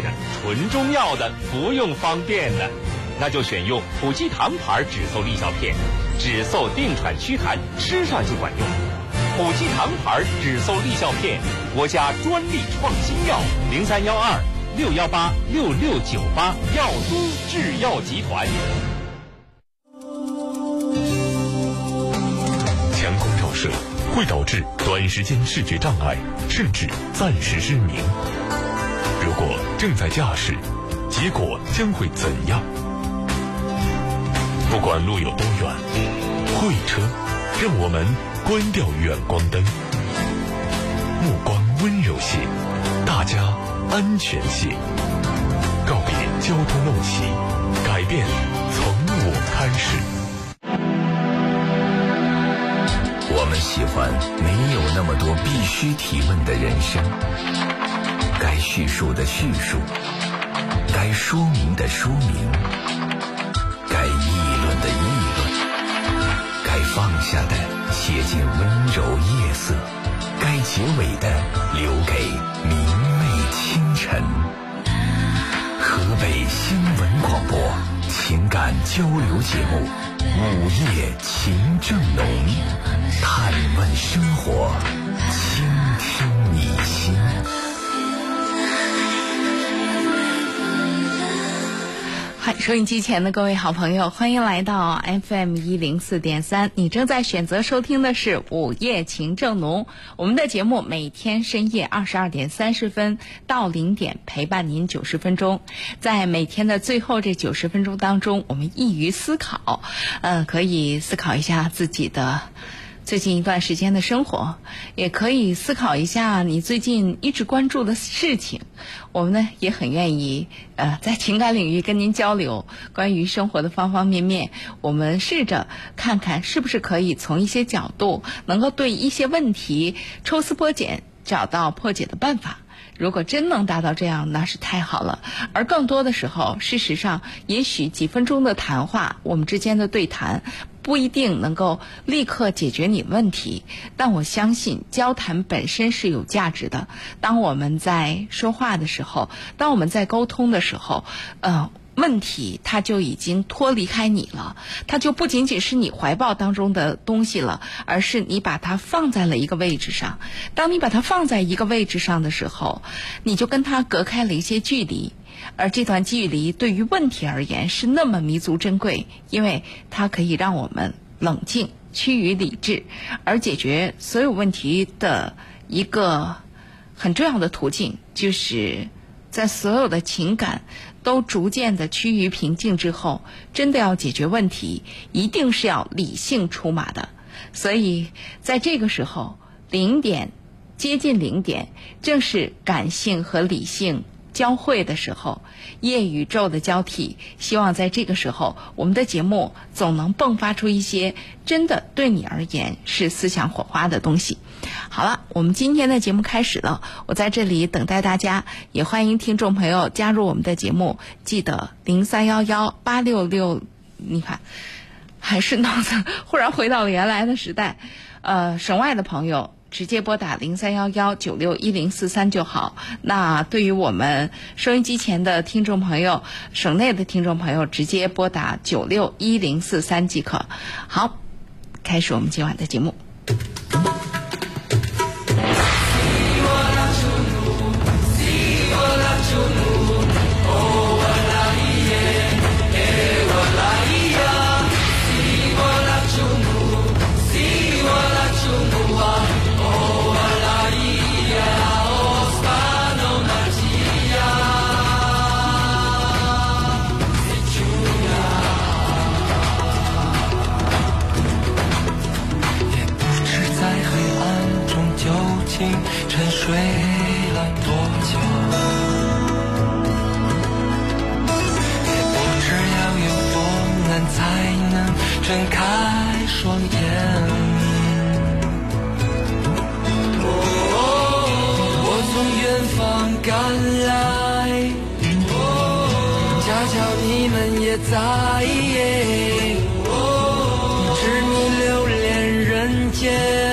的，纯中药的，服用方便的，那就选用普济堂牌止嗽利效片，止嗽定喘祛痰，吃上就管用。普济堂牌止嗽利效片，国家专利创新药，零三幺二六幺八六六九八，药都制药集团。强光照射会导致短时间视觉障碍，甚至暂时失明。如果正在驾驶，结果将会怎样？不管路有多远，会车让我们关掉远光灯，目光温柔些，大家安全些，告别交通陋习，改变从我开始。我们喜欢没有那么多必须提问的人生，该叙述的叙述，该说明的说明，该议论的议论，该放下的写进温柔夜色，该结尾的留给明媚清晨。河北新闻广播情感交流节目《午夜情正浓》，探问生活，收音机前的各位好朋友，欢迎来到 FM 一零四点三。你正在选择收听的是《午夜情正浓》，我们的节目每天深夜二十二点三十分到零点陪伴您九十分钟。在每天的最后这九十分钟当中，我们易于思考，呃，可以思考一下自己的。最近一段时间的生活，也可以思考一下你最近一直关注的事情。我们呢也很愿意，呃，在情感领域跟您交流关于生活的方方面面。我们试着看看是不是可以从一些角度，能够对一些问题抽丝剥茧，找到破解的办法。如果真能达到这样，那是太好了。而更多的时候，事实上，也许几分钟的谈话，我们之间的对谈，不一定能够立刻解决你问题。但我相信，交谈本身是有价值的。当我们在说话的时候，当我们在沟通的时候，呃。问题它就已经脱离开你了，它就不仅仅是你怀抱当中的东西了，而是你把它放在了一个位置上。当你把它放在一个位置上的时候，你就跟它隔开了一些距离，而这段距离对于问题而言是那么弥足珍贵，因为它可以让我们冷静、趋于理智，而解决所有问题的一个很重要的途径，就是在所有的情感。都逐渐的趋于平静之后，真的要解决问题，一定是要理性出马的。所以，在这个时候，零点接近零点，正是感性和理性交汇的时候，夜宇宙的交替。希望在这个时候，我们的节目总能迸发出一些真的对你而言是思想火花的东西。好了，我们今天的节目开始了。我在这里等待大家，也欢迎听众朋友加入我们的节目。记得零三幺幺八六六，你看，还是脑子忽然回到了原来的时代。呃，省外的朋友直接拨打零三幺幺九六一零四三就好。那对于我们收音机前的听众朋友，省内的听众朋友直接拨打九六一零四三即可。好，开始我们今晚的节目。睁开双眼。我从远方赶来，恰巧你们也在，只你留恋人间。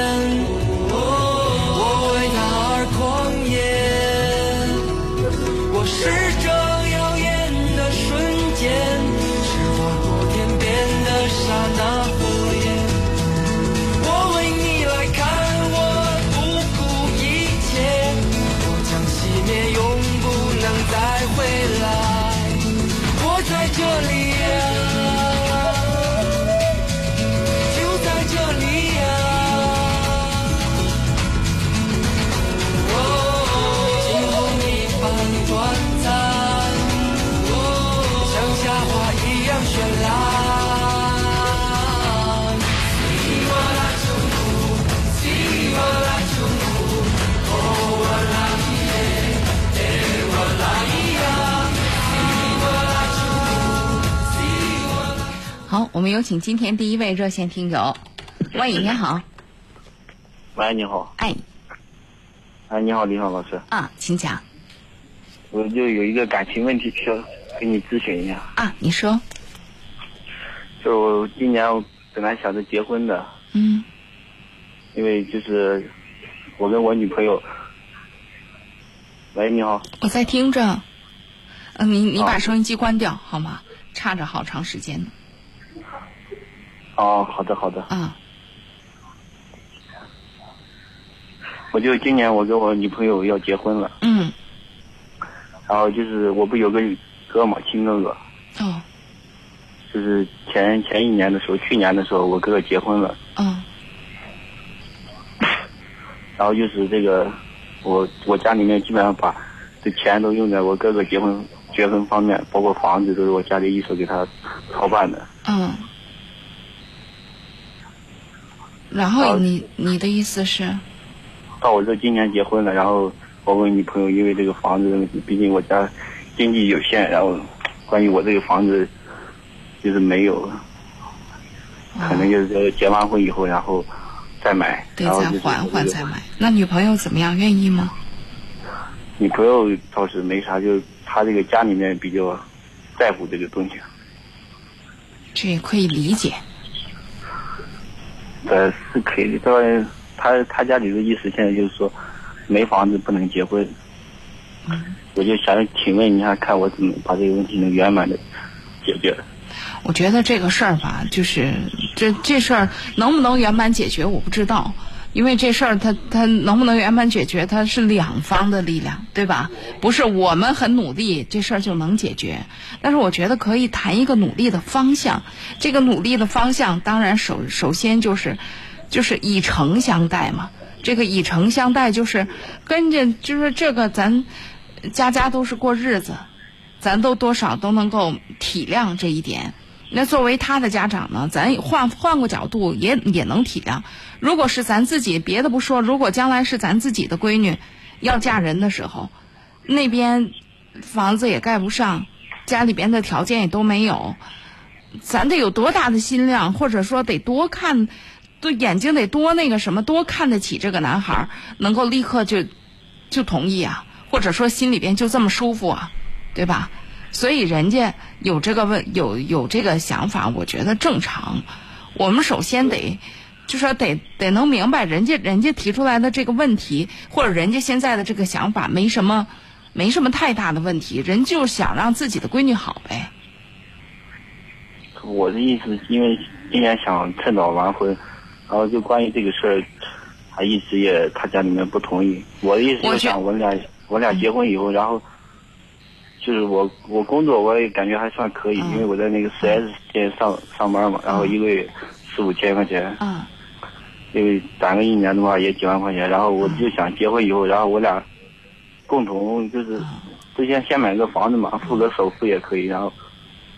们有请今天第一位热线听友。喂，你好，喂，你好，哎。哎，你好，李爽老师，啊，请讲。我就有一个感情问题需要跟你咨询一下。啊，你说，就我今年我本来想着结婚的，嗯。因为就是我跟我女朋友。喂，你好，我在听着，嗯、你你把收音机关掉好吗？差着好长时间呢哦，好的好的，啊，我就今年我跟我女朋友要结婚了，嗯，然后就是我不有个哥嘛，亲哥哥，哦，就是前前一年的时候，去年的时候我哥哥结婚了，嗯然后就是这个，我我家里面基本上把这钱都用在我哥哥结婚结婚方面，包括房子都是我家里一手给他操办的。嗯。然后你你的意思是，到我这今年结婚了，然后我问女朋友因为这个房子的问题，毕竟我家经济有限，然后关于我这个房子就是没有，可能就是说结完婚以后，然后再买，得然后就是再还还再买？那女朋友怎么样？愿意吗？女朋友倒是没啥，就她这个家里面比较在乎这个东西。这也可以理解。呃，是可以的。他他家里的意思现在就是说，没房子不能结婚。我就想请问一下，看我怎么把这个问题能圆满的解决。我觉得这个事儿吧，就是这这事儿能不能圆满解决，我不知道，因为这事儿它它能不能圆满解决，它是两方的力量，对吧？不是我们很努力，这事儿就能解决。但是我觉得可以谈一个努力的方向，这个努力的方向，当然首首先就是就是以诚相待嘛。这个以诚相待，就是跟着就是这个咱家家都是过日子，咱都多少都能够体谅这一点。那作为他的家长呢，咱换换个角度也也能体谅。如果是咱自己，别的不说，如果将来是咱自己的闺女要嫁人的时候，那边房子也盖不上，家里边的条件也都没有，咱得有多大的心量，或者说得多看，对眼睛得多那个什么，多看得起这个男孩，能够立刻就就同意啊，或者说心里边就这么舒服啊，对吧？所以人家有这个问有有这个想法，我觉得正常。我们首先得就说得得能明白人家人家提出来的这个问题，或者人家现在的这个想法没什么没什么太大的问题，人就想让自己的闺女好呗。我的意思，因为今年想趁早完婚，然后就关于这个事儿，他一直也他家里面不同意。我的意思是我想我俩我俩结婚以后，然后就是我我工作我也感觉还算可以，嗯。因为我在那个四 S 店上上班嘛，然后一个月四五千块钱，嗯。因为攒个一年的话也几万块钱，然后我就想结婚以后，然后我俩共同就是嗯。之前先买个房子嘛，付个首付也可以，然后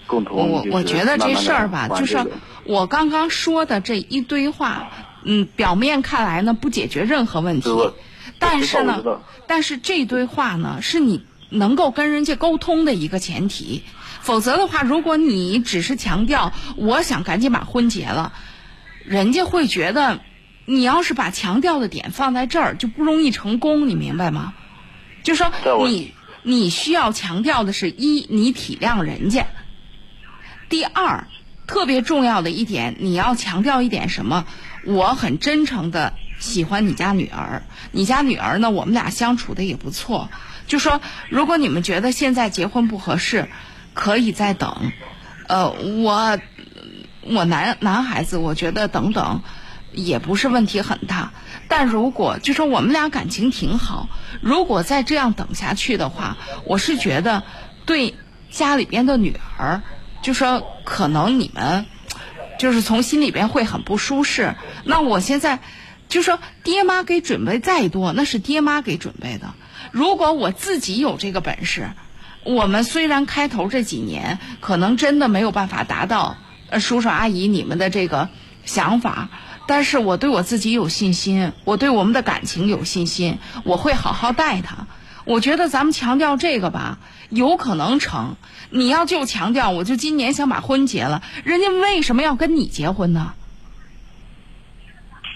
共同就是我我觉得这事儿吧，就是我刚刚说的这一堆话，嗯，表面看来呢不解决任何问题，但是呢但是这堆话呢是你能够跟人家沟通的一个前提，否则的话，如果你只是强调我想赶紧把婚结了，人家会觉得你要是把强调的点放在这儿，就不容易成功，你明白吗？就说你你需要强调的是一，你体谅人家；第二，特别重要的一点，你要强调一点什么？我很真诚的喜欢你家女儿，你家女儿呢，我们俩相处的也不错。就说如果你们觉得现在结婚不合适，可以再等。呃，我我男男孩子，我觉得等等也不是问题很大。但如果就说我们俩感情挺好，如果再这样等下去的话，我是觉得对家里边的女儿，就说可能你们就是从心里边会很不舒适。那我现在就说爹妈给准备再多，那是爹妈给准备的。如果我自己有这个本事，我们虽然开头这几年可能真的没有办法达到呃叔叔阿姨你们的这个想法，但是我对我自己有信心，我对我们的感情有信心，我会好好待他。我觉得咱们强调这个吧，有可能成。你要就强调，我就今年想把婚结了，人家为什么要跟你结婚呢？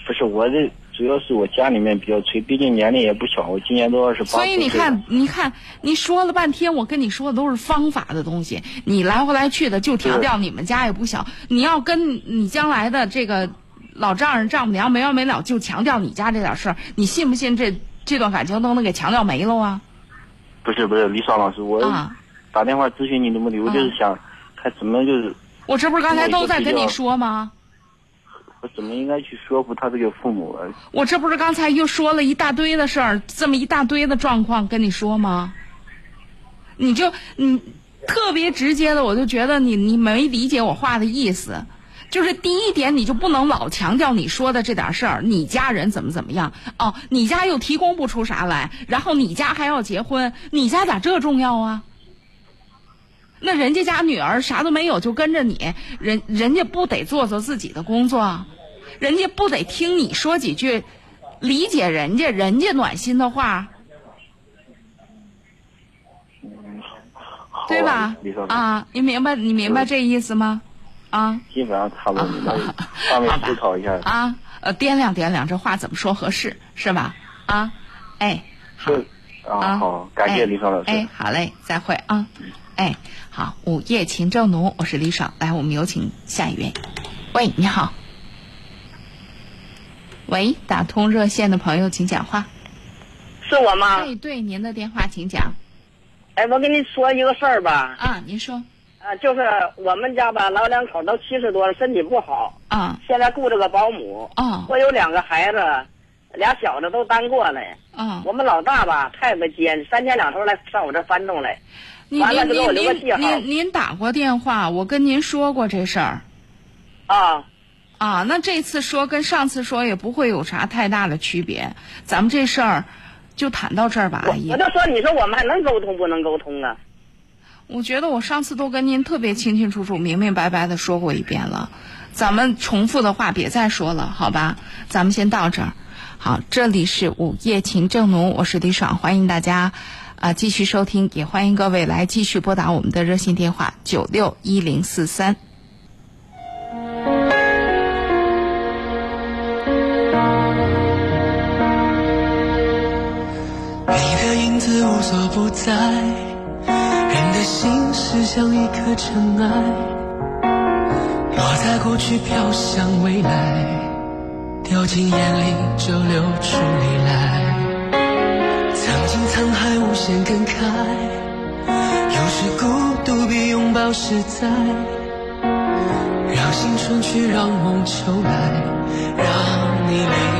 不是我这主要是我家里面比较催，毕竟年龄也不小，我今年都二十八。所以你看，你看，你说了半天，我跟你说的都是方法的东西，你来回来去的就强调你们家也不小，你要跟你将来的这个老丈人丈母娘没完没了，就强调你家这点事儿，你信不信这这段感情都能给强调没了啊？不是不是，李爽老师，我啊打电话咨询你的目的，我就是想看怎么就是我这不是刚才都在跟你说吗？怎么应该去说服他这个父母？我这不是刚才又说了一大堆的事儿，这么一大堆的状况跟你说吗？你就你特别直接的，我就觉得你你没理解我话的意思。就是第一点，你就不能老强调你说的这点事儿，你家人怎么怎么样哦，你家又提供不出啥来，然后你家还要结婚，你家咋这重要啊？那人家家女儿啥都没有就跟着你，人人家不得做做自己的工作，人家不得听你说几句，理解人家人家暖心的话，好对吧啊，你明白你明白这意思吗？啊基本上差不多明白，方便思考一下。啊，呃，掂量掂量这话怎么说合适是吧？啊，哎，好对啊，好，感谢李爽老师。哎，好嘞，再会啊。哎，好，午夜情正浓，我是李爽，来，我们有请下一位。喂，你好。喂，打通热线的朋友，请讲话。是我吗？对，对，您的电话请讲。哎，我跟你说一个事儿吧，啊，您说。啊，就是我们家吧，老两口都七十多了，身体不好，啊现在雇着个保姆。啊我有两个孩子，俩小子都单过来。啊，我们老大吧，太不尖，三天两头来上我这翻动来。您完了您就给我留个您记号您您打过电话，我跟您说过这事儿啊，啊。那这次说跟上次说也不会有啥太大的区别，咱们这事儿就谈到这儿吧，我阿姨我。就说，你说我们还能沟通不能沟通啊？我觉得我上次都跟您特别清清楚楚、明明白白的说过一遍了，咱们重复的话别再说了，好吧？咱们先到这儿。好，这里是午夜情正浓，我是李爽，欢迎大家啊、继续收听，也欢迎各位来继续拨打我们的热线电话九六一零四三。你的影子无所不在，人的心事像一颗尘埃，落在过去飘向未来，掉进眼里就流出泪来。曾经沧海无限感慨，有时孤独比拥抱实在。让青春去，让梦秋来，让你离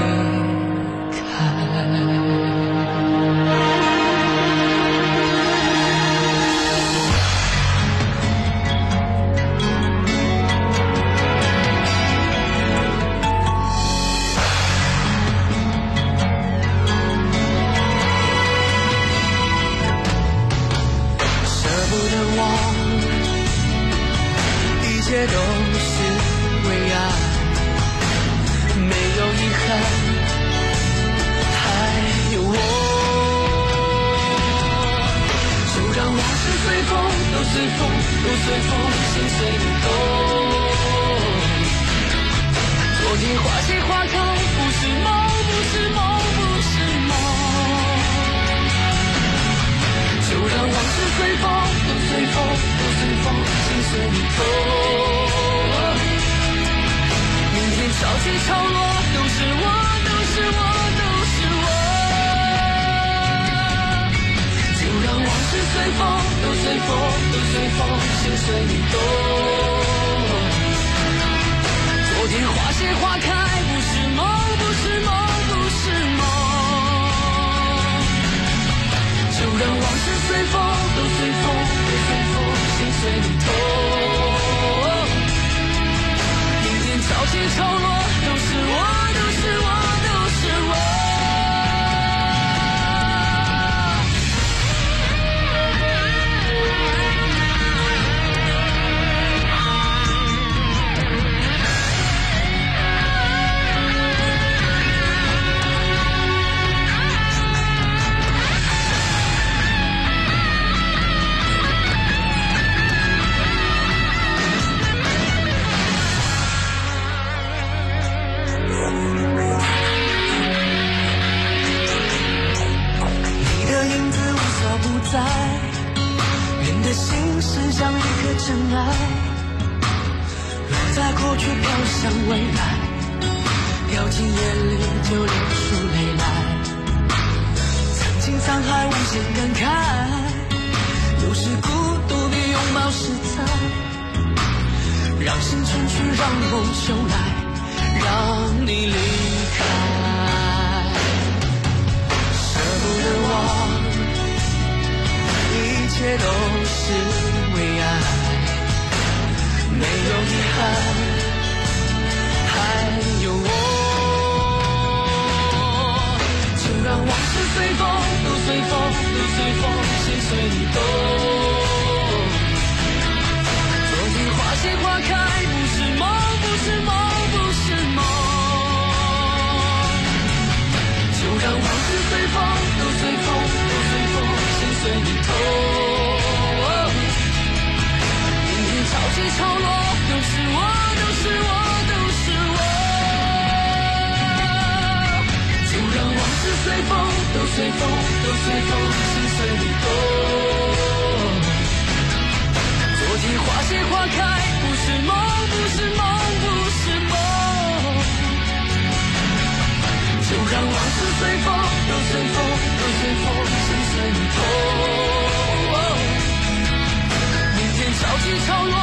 去，让梦秋来，让你离开。舍不得忘，一切都是为爱。没有遗憾，还有我。就让往事随风，都随风，都随风，心随你动。随风，都随风，心随你动。昨天花谢花开，不是梦，不是梦，不是梦。就让往事随风，都随风，都随风，心随你动。潮起潮落，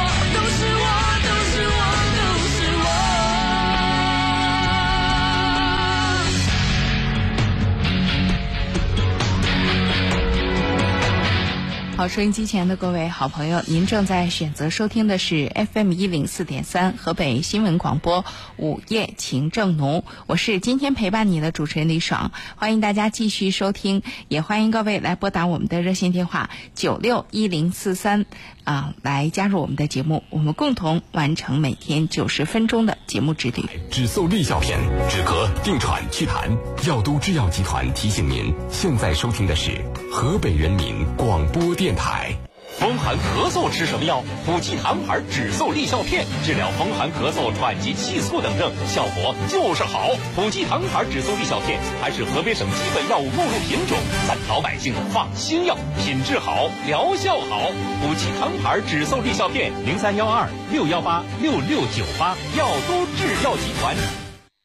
好，收音机前的各位好朋友，您正在选择收听的是 FM 一零四点三河北新闻广播午夜情正浓，我是今天陪伴你的主持人李爽，欢迎大家继续收听，也欢迎各位来拨打我们的热线电话九六一零四三。啊，来加入我们的节目，我们共同完成每天九十分钟的节目之旅。止嗽利效片，止咳、定喘、祛痰。药都制药集团提醒您，现在收听的是河北人民广播电台。风寒咳嗽吃什么药？普济堂牌止嗽利效片，治疗风寒咳嗽、喘急气促等症，效果就是好。普济堂牌止嗽利效片还是河北省基本药物目录品种，咱老百姓放心药，品质好，疗效好。普济堂牌止嗽利效片，零三幺二六幺八六六九八，药都制药集团。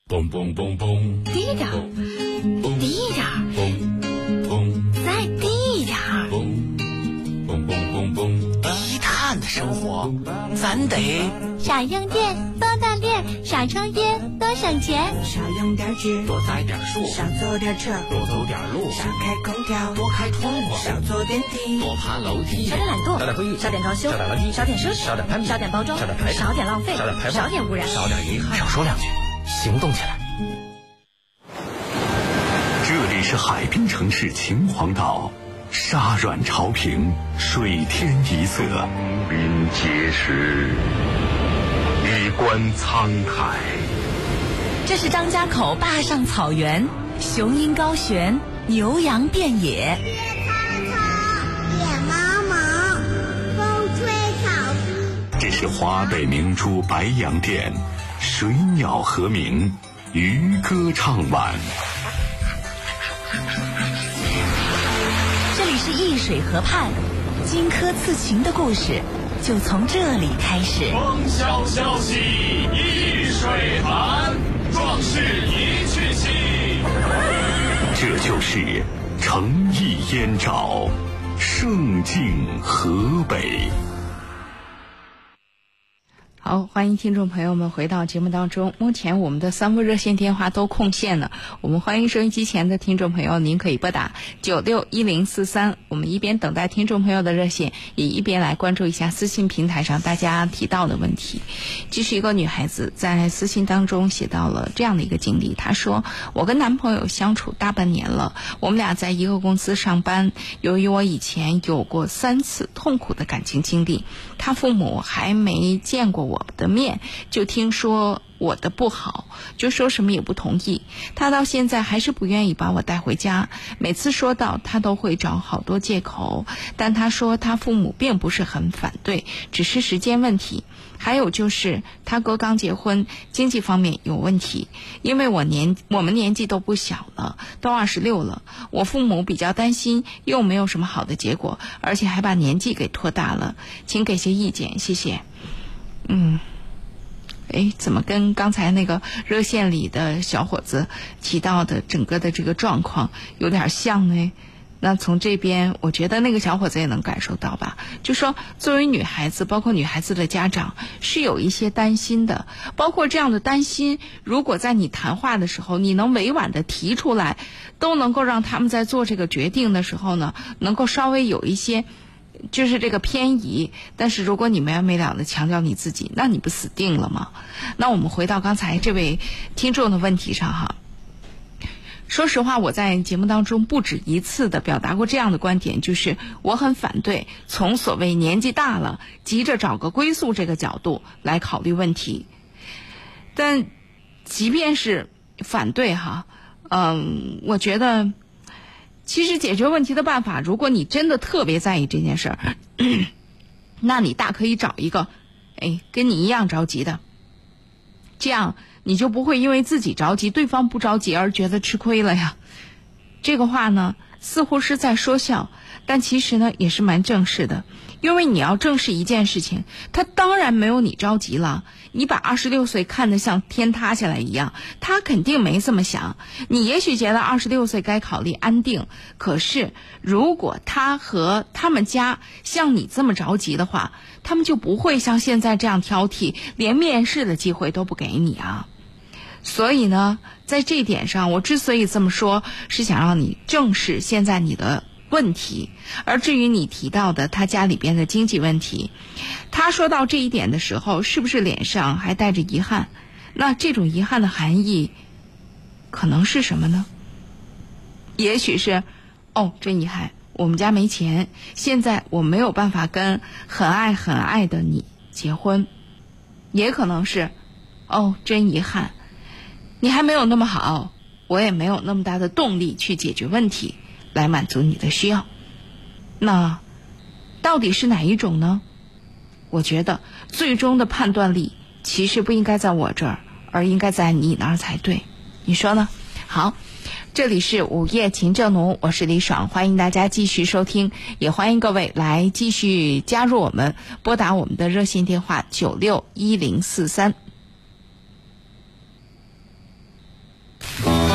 嘣嘣嘣嘣，低一点，低一点，嘣生活，咱得少用电，多锻炼，少抽烟，多省钱。少用点纸，多栽点树，少坐点车，多走点路。少开空调，多开窗户。少坐电梯，多爬楼梯。少点懒惰，少点会议，少点装修，少点垃圾，少点奢侈，少点攀比，少点包装，少点排少点浪费，少点排放，少点污染，少点遗憾。少说两句，行动起来。这里是海滨城市秦皇岛。沙软潮平，水天一色，粼粼碣石，衣冠沧海。这是张家口坝上草原，雄鹰高悬，牛羊遍野。野草，野茫茫，风吹草低。这是华北明珠白洋淀，水鸟和鸣，渔歌唱晚。易水河畔，荆轲刺秦的故事就从这里开始。风萧萧兮易水寒，壮士一去兮。这就是诚意燕赵，盛境河北。好，欢迎听众朋友们回到节目当中。目前我们的三部热线电话都空线了，我们欢迎收音机前的听众朋友，您可以拨打九六一零四三。我们一边等待听众朋友的热线，也一边来关注一下私信平台上大家提到的问题。这是一个女孩子在私信当中写到了这样的一个经历，她说：“我跟男朋友相处大半年了，我们俩在一个公司上班。由于我以前有过三次痛苦的感情经历，他父母还没见过我。”的面就听说我的不好，就说什么也不同意。他到现在还是不愿意把我带回家，每次说到他都会找好多借口。但他说他父母并不是很反对，只是时间问题。还有就是他哥刚结婚，经济方面有问题。因为我年我们年纪都不小了，都二十六了，我父母比较担心，又没有什么好的结果，而且还把年纪给拖大了。请给些意见，谢谢。嗯，哎，怎么跟刚才那个热线里的小伙子提到的整个的这个状况有点像呢？那从这边，我觉得那个小伙子也能感受到吧，就说作为女孩子，包括女孩子的家长是有一些担心的，包括这样的担心，如果在你谈话的时候，你能委婉的提出来，都能够让他们在做这个决定的时候呢，能够稍微有一些，就是这个偏移。但是如果你没完没了的强调你自己，那你不死定了吗？那我们回到刚才这位听众的问题上哈。说实话，我在节目当中不止一次的表达过这样的观点，就是我很反对从所谓年纪大了急着找个归宿这个角度来考虑问题。但即便是反对哈，嗯，我觉得其实解决问题的办法，如果你真的特别在意这件事儿，那你大可以找一个，哎，跟你一样着急的，这样。你就不会因为自己着急，对方不着急而觉得吃亏了呀？这个话呢，似乎是在说笑，但其实呢，也是蛮正式的。因为你要正视一件事情，他当然没有你着急了。你把二十六岁看得像天塌下来一样，他肯定没这么想。你也许觉得二十六岁该考虑安定，可是如果他和他们家像你这么着急的话，他们就不会像现在这样挑剔，连面试的机会都不给你啊。所以呢，在这一点上，我之所以这么说，是想让你正视现在你的问题。而至于你提到的他家里边的经济问题，他说到这一点的时候，是不是脸上还带着遗憾？那这种遗憾的含义，可能是什么呢？也许是，哦，真遗憾，我们家没钱，现在我没有办法跟很爱很爱的你结婚。也可能是，哦，真遗憾。你还没有那么好，我也没有那么大的动力去解决问题，来满足你的需要。那到底是哪一种呢？我觉得最终的判断力其实不应该在我这儿，而应该在你那儿才对。你说呢？好，这里是午夜情正浓，我是李爽，欢迎大家继续收听，也欢迎各位来继续加入我们，拨打我们的热线电话九六一零四三。Bye.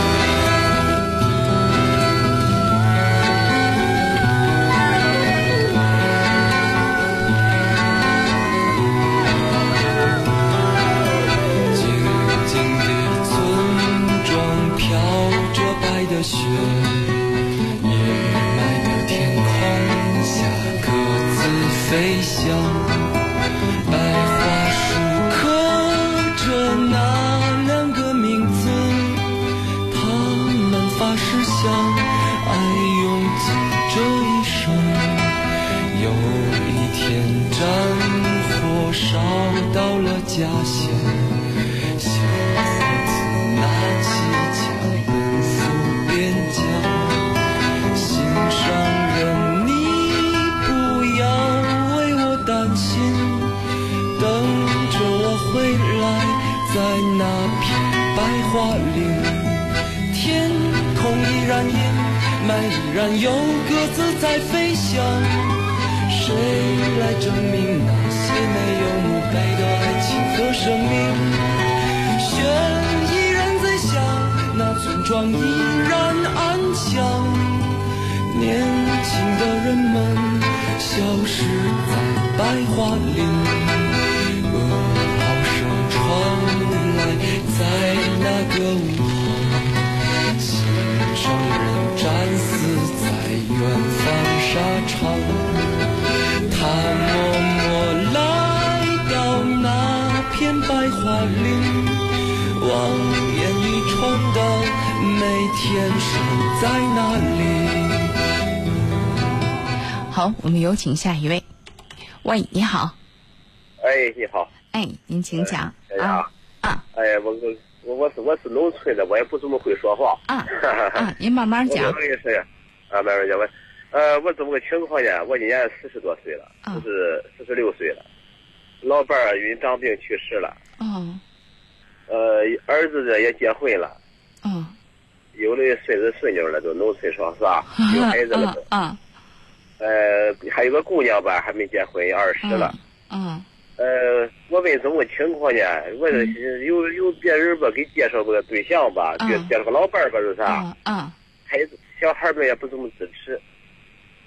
家乡小伙子拿起枪奔赴边疆心上人你不要为我担心等着我回来在那片白桦林。天空依然阴霾依然有鸽子在飞翔。谁来证明那些没有墓碑的爱情和生命？悬依然在下，那村庄依然安详。年轻的人们消失在白桦林，噩耗声传来，在那个午后，心上人战死在远方沙场。好，我们有请下一位。喂，你好。哎，你好。哎，您请讲。啊啊。哎，我我我是我是农村的，我也不怎么会说话。啊啊，您慢慢讲。我啊，慢慢讲。我呃，我怎么个情况呢，我今年四十多岁了，四十四十六岁了。老伴儿因长病去世了。哦。呃，儿子这也结婚了。嗯。有的孙子孙女了，都农村说是吧？有孩子了都。啊。呃，还有个姑娘吧，还没结婚，二十了。嗯。呃，我问怎么个情况呢，我这是有有别人吧给介绍个对象吧，介介绍个老伴儿吧，是啥？嗯嗯。孩子小孩们也不怎么支持。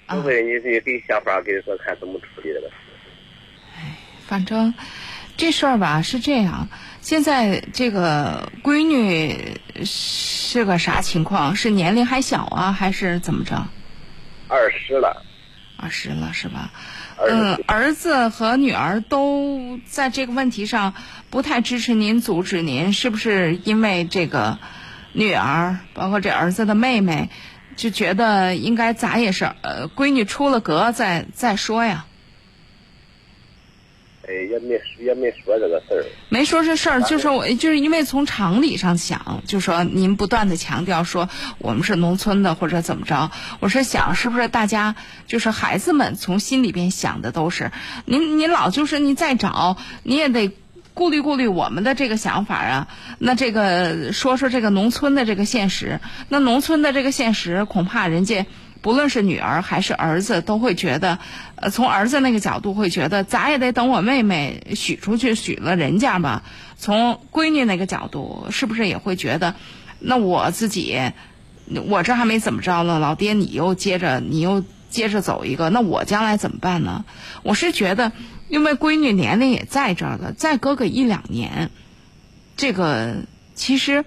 我问你，你给想法给说看怎么处理这个事。哎，反正这事儿吧是这样。现在这个闺女是个啥情况？是年龄还小啊，还是怎么着？二十了。二十了是吧？嗯，儿子和女儿都在这个问题上不太支持您，阻止您，是不是因为这个女儿，包括这儿子的妹妹，就觉得应该咋也是呃，闺女出了阁再再说呀？哎，也没也没说这个事儿。没说这事儿，就是我就是因为从常理上想，就说您不断的强调说我们是农村的或者怎么着，我是想是不是大家就是孩子们从心里边想的都是您您老就是你再找你也得顾虑顾虑我们的这个想法啊。那这个说说这个农村的这个现实，那农村的这个现实恐怕人家。不论是女儿还是儿子，都会觉得，呃，从儿子那个角度会觉得，咋也得等我妹妹许出去，许了人家吧。从闺女那个角度，是不是也会觉得，那我自己，我这还没怎么着呢，老爹你又接着你又接着走一个，那我将来怎么办呢？我是觉得，因为闺女年龄也在这儿了，再隔个一两年，这个其实。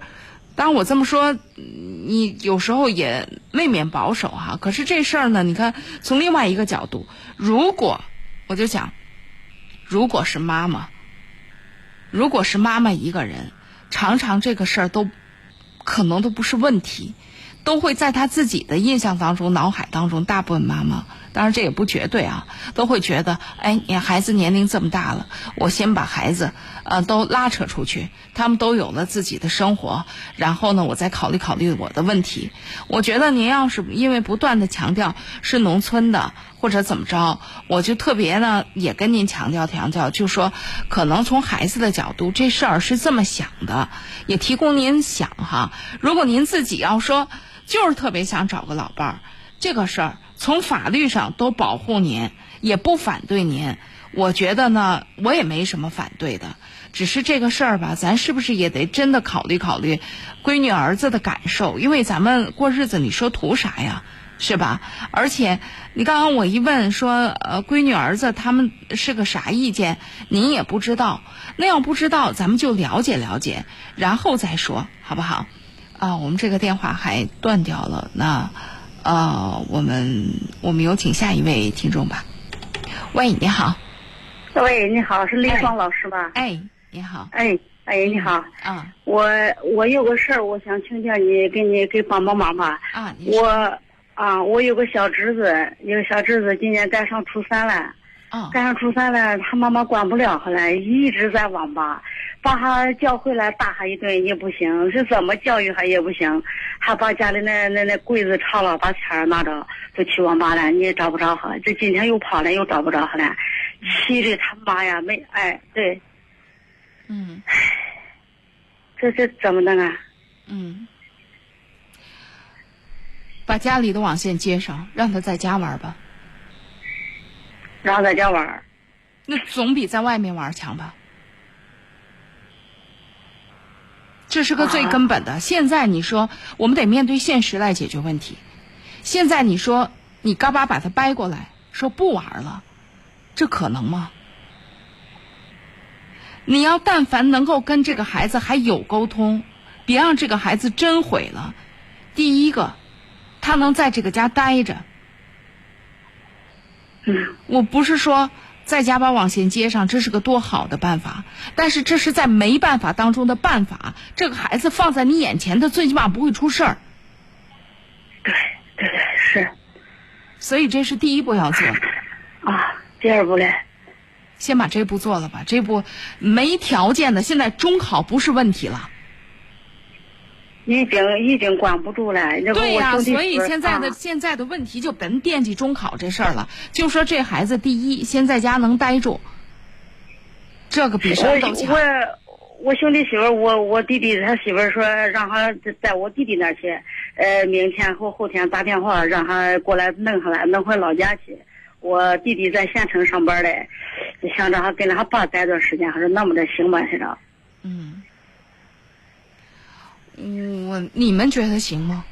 当我这么说，你有时候也未免保守哈。可是这事儿呢，你看从另外一个角度，如果我就想，如果是妈妈，如果是妈妈一个人，常常这个事儿都可能都不是问题，都会在她自己的印象当中、脑海当中，大部分妈妈。当然这也不绝对啊，都会觉得，哎，你孩子年龄这么大了，我先把孩子，呃，都拉扯出去，他们都有了自己的生活，然后呢，我再考虑考虑我的问题。我觉得您要是因为不断的强调是农村的或者怎么着，我就特别呢也跟您强调强调，就说可能从孩子的角度，这事儿是这么想的，也提供您想哈。如果您自己要说就是特别想找个老伴儿，这个事儿。从法律上都保护您，也不反对您。我觉得呢，我也没什么反对的。只是这个事儿吧，咱是不是也得真的考虑考虑闺女儿子的感受？因为咱们过日子，你说图啥呀？是吧？而且你刚刚我一问说，呃，闺女儿子他们是个啥意见？您也不知道。那要不知道，咱们就了解了解，然后再说，好不好？啊，我们这个电话还断掉了，那。呃，我们我们有请下一位听众吧。喂，你好。喂，你好，是李双老师吧？哎，你好。哎，哎，你好。啊。我我有个事儿，我想请教你，给你给帮帮忙吧。啊。我啊，我有个小侄子，有个小侄子今年该上初三了。啊。该上初三了，他妈妈管不了他了，一直在网吧。把他叫回来打他一顿也不行，是怎么教育他也不行，还把家里那那那柜子抄了，把钱拿着就去网吧了，你也找不着他。这今天又跑了，又找不着他了，气的他妈呀没哎对，嗯，这这怎么弄啊？嗯，把家里的网线接上，让他在家玩吧。让他在家玩，那总比在外面玩强吧？这是个最根本的。现在你说，我们得面对现实来解决问题。现在你说，你嘎巴把它掰过来，说不玩了，这可能吗？你要但凡能够跟这个孩子还有沟通，别让这个孩子真毁了。第一个，他能在这个家待着。嗯，我不是说。在家把网线接上，这是个多好的办法。但是这是在没办法当中的办法。这个孩子放在你眼前，他最起码不会出事儿。对对对，是。所以这是第一步要做。啊，第二步嘞？先把这步做了吧。这步没条件的，现在中考不是问题了。已经已经管不住了，对呀，所以现在的现在的问题就甭惦记中考这事儿了，就说这孩子第一先在家能待住，这个比什么都强。我我兄弟媳妇，我我弟弟他媳妇说让他在我弟弟那去，呃，明天或后天打电话让他过来弄下来，弄回老家去。我弟弟在县城上班嘞，想着还跟着他爸待段时间，还是那么的行吧，是着。嗯，我你们觉得行吗？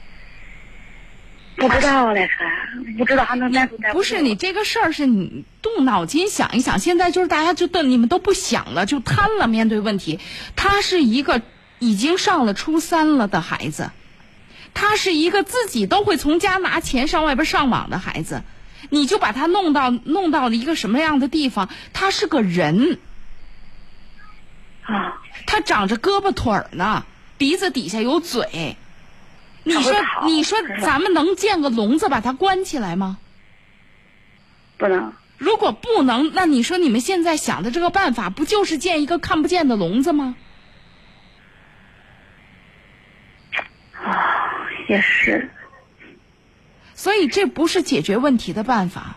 不知道嘞，还不知道还能待住待不是你这个事儿，是你动脑筋想一想。现在就是大家就都你们都不想了，就瘫了。面对问题，他是一个已经上了初三了的孩子，他是一个自己都会从家拿钱上外边上网的孩子，你就把他弄到弄到了一个什么样的地方？他是个人啊，他长着胳膊腿儿呢，鼻子底下有嘴。你说，你说，咱们能建个笼子把它关起来吗？不能。如果不能，那你说你们现在想的这个办法，不就是建一个看不见的笼子吗？啊，也是。所以这不是解决问题的办法。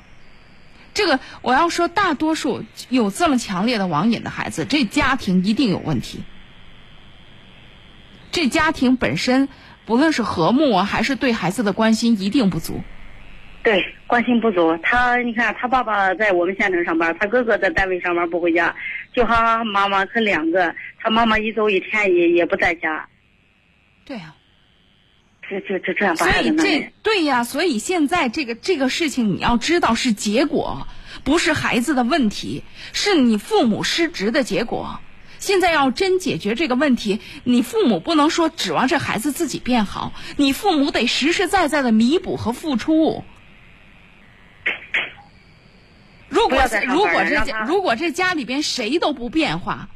这个我要说，大多数有这么强烈的网瘾的孩子，这家庭一定有问题。这家庭本身。不论是和睦啊，还是对孩子的关心，一定不足。对，关心不足。他，你看，他爸爸在我们县城上班，他哥哥在单位上班不回家，就他妈妈他两个。他妈妈一周一天也也不在家。对呀。这这这这样把所以这对呀，所以现在这个这个事情，你要知道是结果，不是孩子的问题，是你父母失职的结果。现在要真解决这个问题，你父母不能说指望这孩子自己变好，你父母得实实在在的弥补和付出。如果如果这家如果这家里边谁都不变化，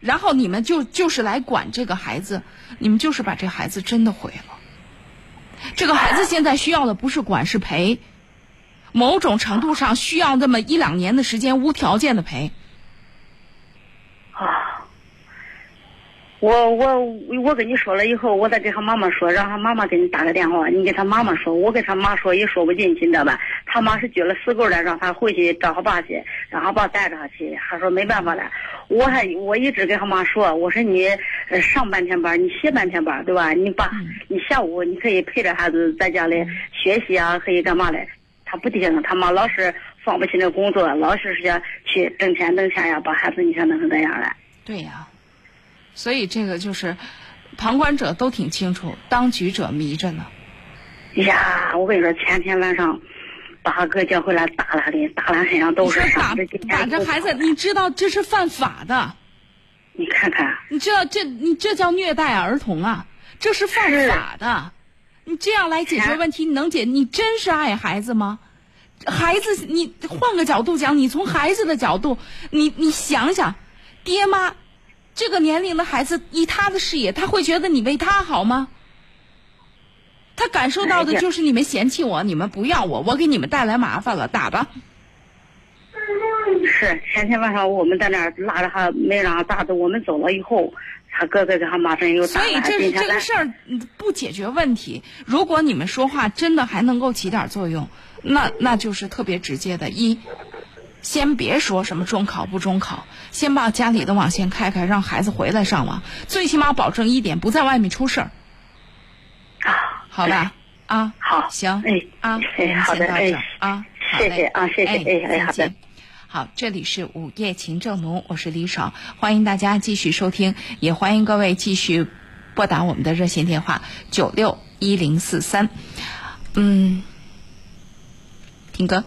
然后你们就就是来管这个孩子，你们就是把这孩子真的毁了。这个孩子现在需要的不是管是陪，某种程度上需要那么一两年的时间，无条件的陪。啊。我我我跟你说了以后，我再给他妈妈说，让他妈妈给你打个电话，你给他妈妈说，我给他妈说也说不进去，你知道吧？他妈是撅了死狗的，让他回去找他爸去，让他爸带着他去。他说没办法了，我还我一直跟他妈说，我说你上半天班，你歇半天班，对吧？你把你下午你可以陪着孩子在家里学习啊，可以干嘛的？他不听，他妈老是放不起那工作，老是是想去挣钱挣钱呀，把孩子你想弄成这样了？对呀。所以这个就是，旁观者都挺清楚，当局者迷着呢。呀，我跟你说，前天晚上把他哥叫回来打他的，打他身上都是伤。打这孩子，你知道这是犯法的。你看看，你知道这你这叫虐待儿童啊，这是犯法的。你这样来解决问题，你能解？你真是爱孩子吗？孩子，你换个角度讲，你从孩子的角度，你你想想，爹妈。这个年龄的孩子，以他的视野，他会觉得你为他好吗？他感受到的就是你们嫌弃我，你们不要我，我给你们带来麻烦了，打吧。是前天晚上我们在那儿拉着他，没让他打的。我们走了以后，他哥哥跟他妈真又打所以这这个事儿不解决问题。如果你们说话真的还能够起点作用，那那就是特别直接的一。先别说什么中考不中考，先把家里的网先开开，让孩子回来上网，最起码保证一点，不在外面出事儿。啊，好吧，啊，好，行，哎，啊，哎，好的，哎，啊，谢谢啊，谢谢，哎，好的，好，这里是午夜情正浓，我是李爽，欢迎大家继续收听，也欢迎各位继续拨打我们的热线电话九六一零四三，嗯，听歌。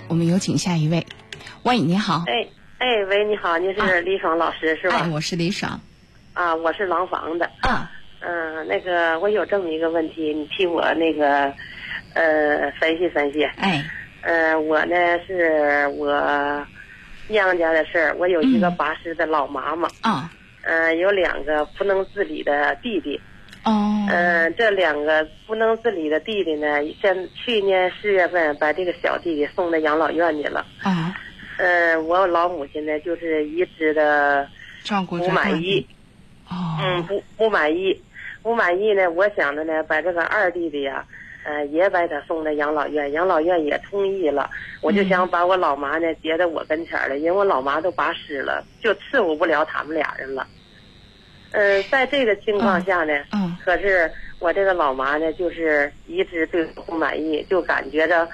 好，我们有请下一位。喂，你好。哎哎，喂，你好，你是李爽老师、是吧？哎，我是李爽。啊，我是廊坊的。啊。嗯，那个我有这么一个问题，你替我那个呃分析分析。哎。呃，我呢是我娘家的事儿，我有一个八十的老妈妈。啊。嗯，有两个不能自理的弟弟。哦。嗯，这两个不能自理的弟弟呢，现去年四月份把这个小弟弟送到养老院去了。啊。嗯，我老母亲呢，就是一直的照顾不满意。哦。嗯，不不满意，不满意呢。我想着呢，把这个二弟弟呀，呃，也把他送到养老院，养老院也同意了。我就想把我老妈呢接到我跟前儿了，因为我老妈都八十了，就伺候不了他们俩人了。嗯，在这个情况下呢，嗯，可是我这个老妈呢，就是一直对我不满意，就感觉着。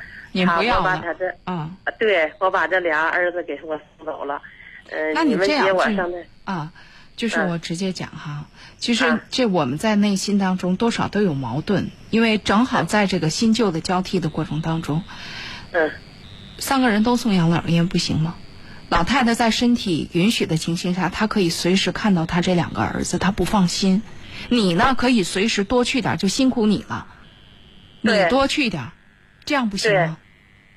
他我把他这啊，对我把这俩儿子给我送走了，嗯，那你们接我上那啊，就是嗯我直接讲哈，其实这我们在内心当中多少都有矛盾，因为正好在这个新旧的交替的过程当中，嗯，三个人都送养老院不行吗？老太太在身体允许的情形下，她可以随时看到她这两个儿子，她不放心。你呢，可以随时多去点，就辛苦你了。你多去点，这样不行吗？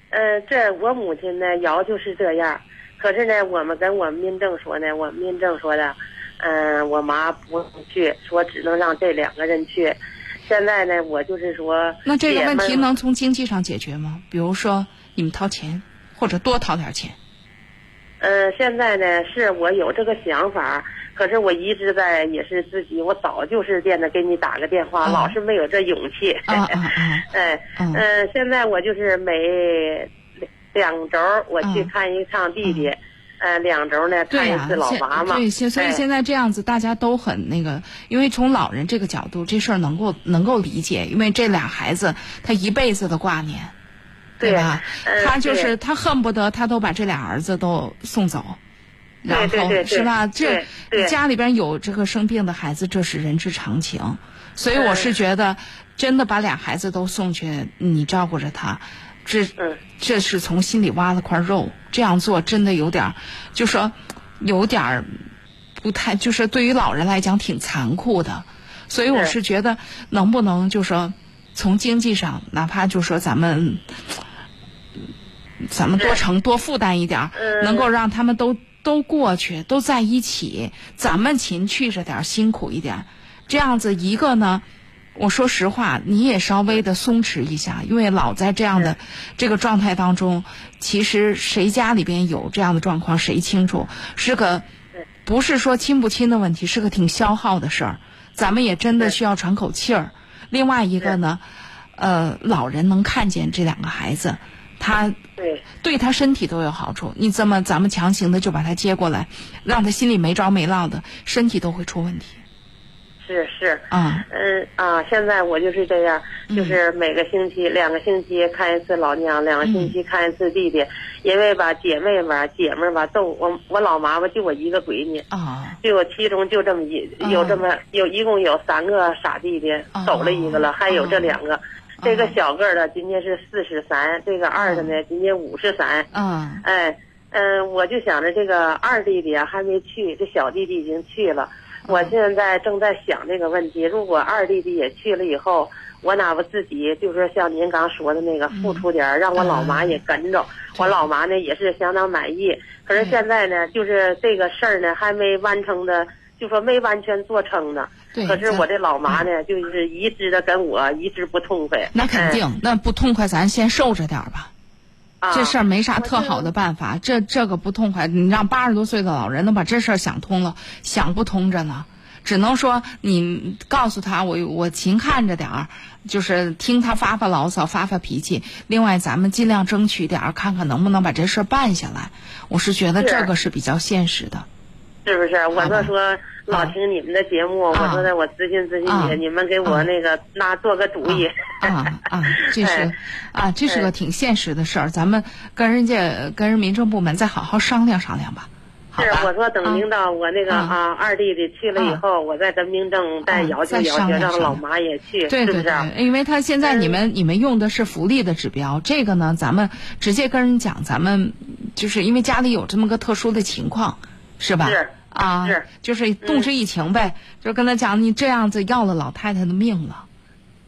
嗯，这我母亲呢瑶就是这样，可是呢，我们跟我们民政说呢，我们民政说的，嗯，我妈不能去，说只能让这两个人去。现在呢，我就是说，那这个问题能从经济上解决吗？比如说你们掏钱，或者多掏点钱。嗯，现在呢，是我有这个想法，可是我一直在也是自己，我早就是惦着给你打个电话，啊、老是没有这勇气。哎，嗯、呃，现在我就是每两周我去看一趟弟弟，呃，两周呢看一次老妈妈。对，所以现在这样子，大家都很那个，因为从老人这个角度，这事儿能够能够理解，因为这俩孩子他一辈子的挂念。对吧？他就是他恨不得他都把这俩儿子都送走，然后是吧？这家里边有这个生病的孩子，这是人之常情。所以我是觉得，真的把俩孩子都送去，你照顾着他，这这是从心里挖了块肉。这样做真的有点，就说有点不太，就是对于老人来讲挺残酷的。所以我是觉得，能不能就说从经济上，哪怕就说咱们。咱们多承多负担一点，能够让他们都都过去，都在一起。咱们勤去着点，辛苦一点，这样子一个呢，我说实话，你也稍微的松弛一下，因为老在这样的这个状态当中，其实谁家里边有这样的状况，谁清楚，是个不是说亲不亲的问题，是个挺消耗的事儿。咱们也真的需要喘口气儿。另外一个呢，呃，老人能看见这两个孩子。他对对他身体都有好处，你这么咱们强行的就把他接过来，让他心里没着没落的，身体都会出问题。是是啊嗯啊，现在我就是这样，就是每个星期、两个星期看一次老娘，两个星期看一次弟弟，因为吧姐妹吧姐妹吧都我我老妈妈就我一个闺女啊，就我其中就这么一有这么有一共有三个傻弟弟，走了一个了，还有这两个。这个小个的今年是四十三，这个二的呢今年五十三。嗯，哎，嗯，我就想着这个二弟弟啊还没去，这小弟弟已经去了。我现在正在想这个问题，如果二弟弟也去了以后，我哪怕自己就是像您刚说的那个付出点，让我老妈也跟着，我老妈呢也是相当满意。可是现在呢，就是这个事儿呢还没完成的。就说没完全做成呢，可是我这老妈呢，就是一直的跟我一直不痛快。那肯定，那不痛快，咱先受着点吧。啊，这事儿没啥特好的办法，这这个不痛快，你让八十多岁的老人能把这事儿想通了，想不通着呢。只能说你告诉他，我我勤看着点儿，就是听他发发牢骚，发发脾气。另外，咱们尽量争取点儿，看看能不能把这事儿办下来。我是觉得这个是比较现实的。是不是？我就说老听你们的节目，我说的我咨询咨询你，你们给我那个那做个主意。啊啊，这是哎啊，这是个挺现实的事儿，咱们跟人家跟人民政部门再好好商量商量吧。是，我说等领导我那个啊啊二弟弟去了以后，我再跟民政再要求再要让老妈也去，对对是不是？因为他现在你们、你们用的是福利的指标，这个呢，咱们直接跟人讲，咱们就是因为家里有这么个特殊的情况，是吧？是啊，是就是动之以情呗，就跟他讲，你这样子要了老太太的命了，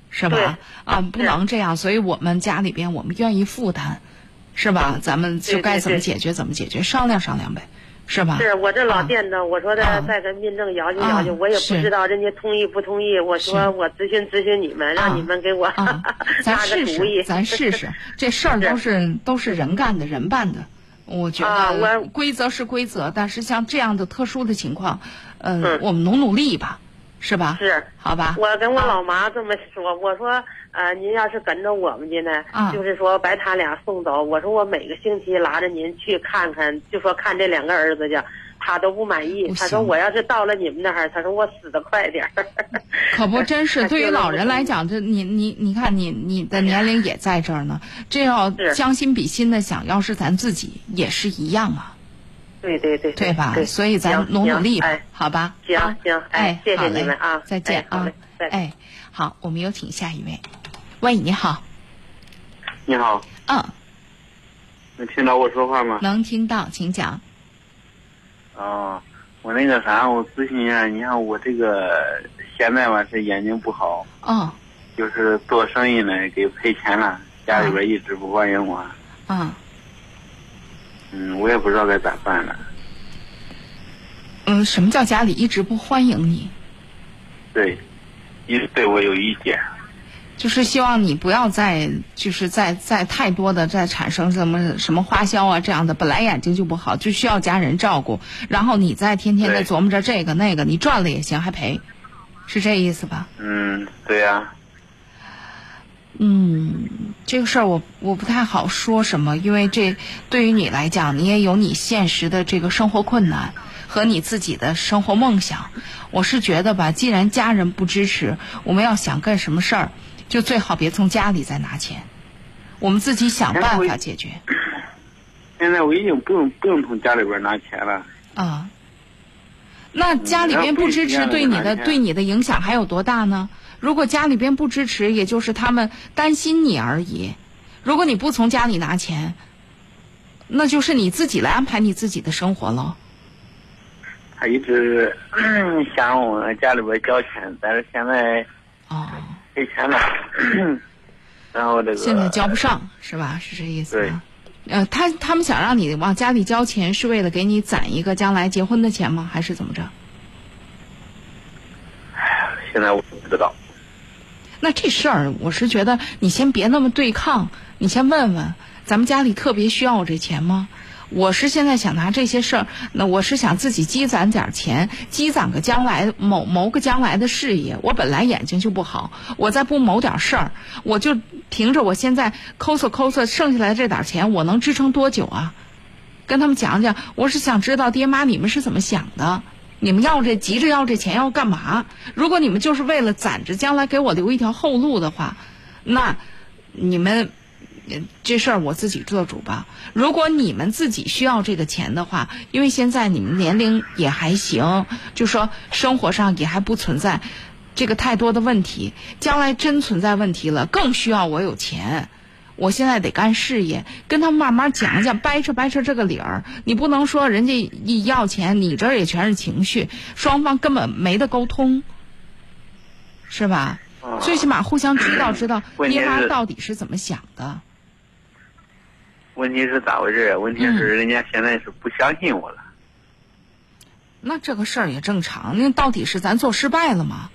是吧？啊，不能这样，所以我们家里边我们愿意负担，是吧？咱们就该怎么解决怎么解决，商量商量呗，是吧？是我这老啊惦着，我说的啊再跟民政要求啊要求，我也不知道人家同意不同意。我说我咨询咨询你们，让你们给我啊，个试主意试，。咱试试，这事儿都是都是人干的，人办的。我觉啊得我规则是规则，但是像这样的特殊的情况，呃，嗯我们努努力吧，是吧？是，好吧。我跟我老妈这么说，我说，呃，您要是跟着我们去呢，啊就是说把他俩送走。我说我每个星期拉着您去看看，就说看这两个儿子去，他都不满意。他说我要是到了你们那儿，他说我死的快点儿。可不，真是对于老人来讲，这你你你看你你的年龄也在这儿呢，这要将心比心的想，要是咱自己也是一样啊，对对对，对吧？对所以咱努努力吧哎，好吧？行啊行，哎，谢谢好嘞你们啊，再见啊哎，好，我们有请下一位。喂，你好，你好，嗯，能听到我说话吗？能听到，请讲。啊，我那个啥，我咨询一下，你看我这个现在吧是眼睛不好，哦，就是做生意呢给赔钱了，家里边一直不欢迎我，嗯嗯，我也不知道该咋办了。嗯，什么叫家里一直不欢迎你？对，一直对我有意见。就是希望你不要再，就是再再太多的再产生什么什么花销啊这样的，本来眼睛就不好，就需要家人照顾，然后你再天天的琢磨着这个那个，你赚了也行，还赔，是这意思吧？嗯，对呀、嗯，这个事儿我我不太好说什么，因为这对于你来讲，你也有你现实的这个生活困难和你自己的生活梦想。我是觉得吧，既然家人不支持，我们要想干什么事儿，就最好别从家里再拿钱，我们自己想办法解决 现在我已经不用不用从家里边拿钱了。啊。那家里边不支持，对你的对你的影响还有多大呢？如果家里边不支持，也就是他们担心你而已。如果你不从家里拿钱，那就是你自己来安排你自己的生活喽。他一直嗯 想让我家里边交钱，但是现在哦赔钱了，然后这个现在交不上是吧？是这意思对吗？呃，他他们想让你往家里交钱，是为了给你攒一个将来结婚的钱吗？还是怎么着？哎呀现在我不知道。那这事儿，我是觉得你先别那么对抗，你先问问，咱们家里特别需要我这钱吗？我是现在想拿这些事儿，那我是想自己积攒点儿钱，积攒个将来谋谋个将来的事业。我本来眼睛就不好，我再不谋点事儿，我就凭着我现在抠搜抠搜剩下来这点儿钱，我能支撑多久啊？跟他们讲讲，我是想知道爹妈你们是怎么想的。你们要这急着要这钱要干嘛？如果你们就是为了攒着将来给我留一条后路的话，那你们这事儿我自己做主吧。如果你们自己需要这个钱的话，因为现在你们年龄也还行，就说生活上也还不存在这个太多的问题，将来真存在问题了，更需要我有钱。我现在得干事业，跟他们慢慢讲讲，掰扯掰扯这个理儿。你不能说人家一要钱，你这儿也全是情绪，双方根本没得沟通，是吧？最起码互相知道知道爹妈到底是怎么想的。问题是咋回事？问题是人家现在是不相信我了。那这个事儿也正常，那到底是咱做失败了吗？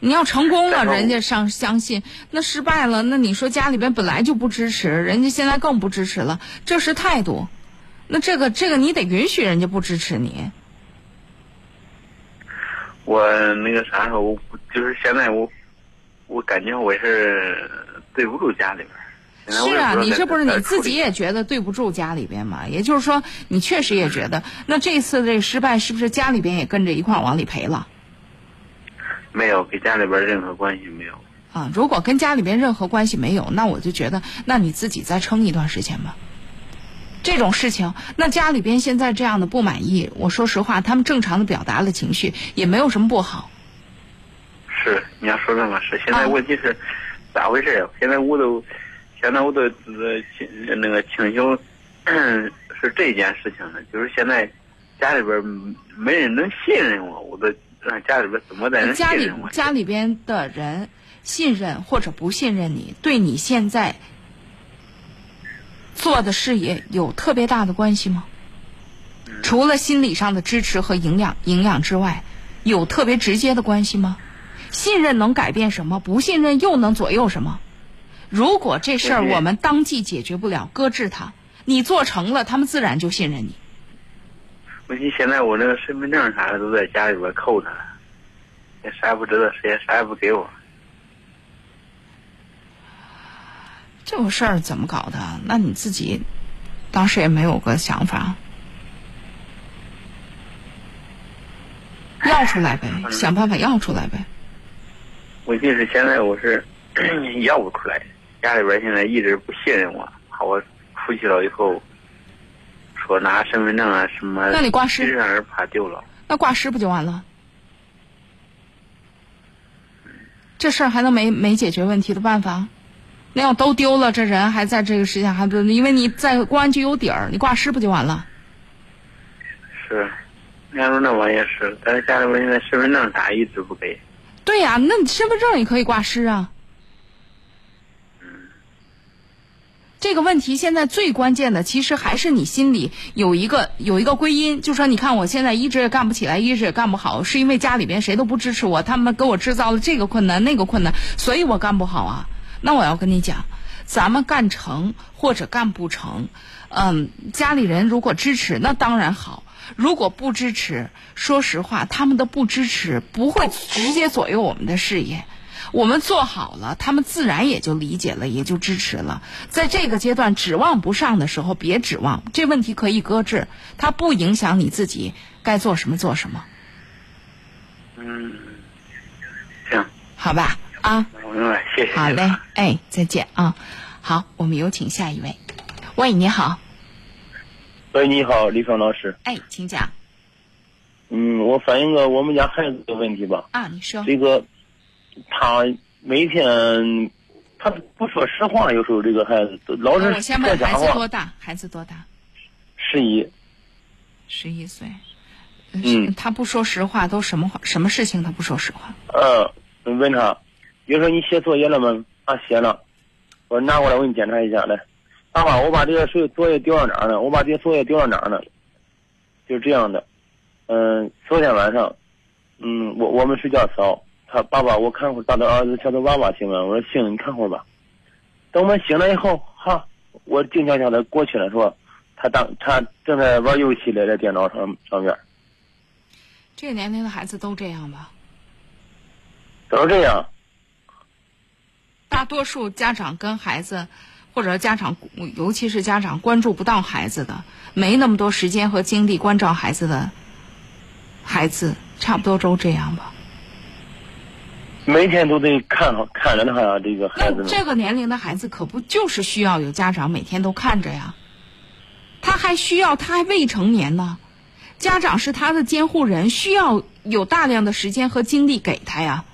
你要成功了，人家上相信；那失败了，那你说家里边本来就不支持，人家现在更不支持了，这是？态度。那这个这个你得允许人家不支持你。我那个啥，我不就是现在我，我感觉我是对不住家里边是啊，你这不是你自己也觉得对不住家里边嘛？也就是说，你确实也觉得，那这次这失败是不是家里边也跟着一块儿往里赔了？没有跟家里边任何关系没有。啊，如果跟家里边任何关系没有，那我就觉得，那你自己再撑一段时间吧。这种事情，那家里边现在这样的不满意，我说实话，他们正常的表达了情绪，也没有什么不好。是，你要说这么是，现在问题是咋回事？现在屋都，现在我都呃请那个请求，是这件事情呢，就是现在家里边没人能信任我，我都让家里边怎么才能信家里任我？家里边的人信任或者不信任你，对你现在做的事业有特别大的关系吗？除了心理上的支持和营养营养之外，有特别直接的关系吗？信任能改变什么？不信任又能左右什么？如果这事儿我们当即解决不了，搁置它，你做成了，他们自然就信任你。问题现在我那个身份证啥的都在家里边扣着了，也啥也不知道，谁也啥也不给我。这种事儿怎么搞的？那你自己当时也没有个想法，要出来呗，想办法要出来呗。问题是现在我是 要不出来，家里边现在一直不信任我，怕我出去了以后，说拿身份证啊什么，那你挂失让人怕丢了。那挂失不就完了？这事儿还能没没解决问题的办法？那要都丢了，这人还在这个世界上还不，因为你在公安局有底儿，你挂失不就完了？是，你要说那我也是，但是家里边现在身份证啥一直不给。对呀、那你身份证也可以挂失啊。这个问题现在最关键的，其实还是你心里有一个有一个归因，就说你看我现在一直也干不起来，一直也干不好，是因为家里边谁都不支持我，他们给我制造了这个困难那个困难，所以我干不好啊。那我要跟你讲，咱们干成或者干不成，嗯，家里人如果支持，那当然好。如果不支持，说实话，他们的不支持不会直接左右我们的事业。我们做好了，他们自然也就理解了，也就支持了。在这个阶段指望不上的时候，别指望，这问题可以搁置，它不影响你自己该做什么做什么，嗯，行，好吧？啊，我明白，谢谢。好嘞，哎，再见啊。好，我们有请下一位。喂，你好，喂，你好，李爽老师。哎，请讲嗯，我反映个我们家孩子的问题吧。啊，你说。这个他每天他不说实话，有时候这个孩子老我是先问孩子。多大？孩子多大？十一。十一岁。嗯，他不说实话，都什么话？什么事情他不说实话？嗯，问他，比如说你写作业了吗？啊，写了。我拿过来，我给你检查一下来。爸爸，我把这个作作业丢到哪儿了？我把这个作业丢到哪儿了？就是这样的。嗯，昨天晚上，嗯，我我们睡觉早，他爸爸，我看会儿大的儿子小的娃娃行吗？我说行，你看会儿吧。等我们醒了以后，哈，我静悄悄的过去了，说他当他正在玩游戏嘞，在电脑上上面。这个年龄的孩子都这样吧？都是这样。大多数家长跟孩子，或者家长，尤其是家长关注不到孩子的，没那么多时间和精力关照孩子的孩子，差不多都这样吧。每天都得看看着他呀，这个孩子们。这个年龄的孩子可不就是需要有家长每天都看着呀？他还需要，他还未成年呢，家长是他的监护人，需要有大量的时间和精力给他呀。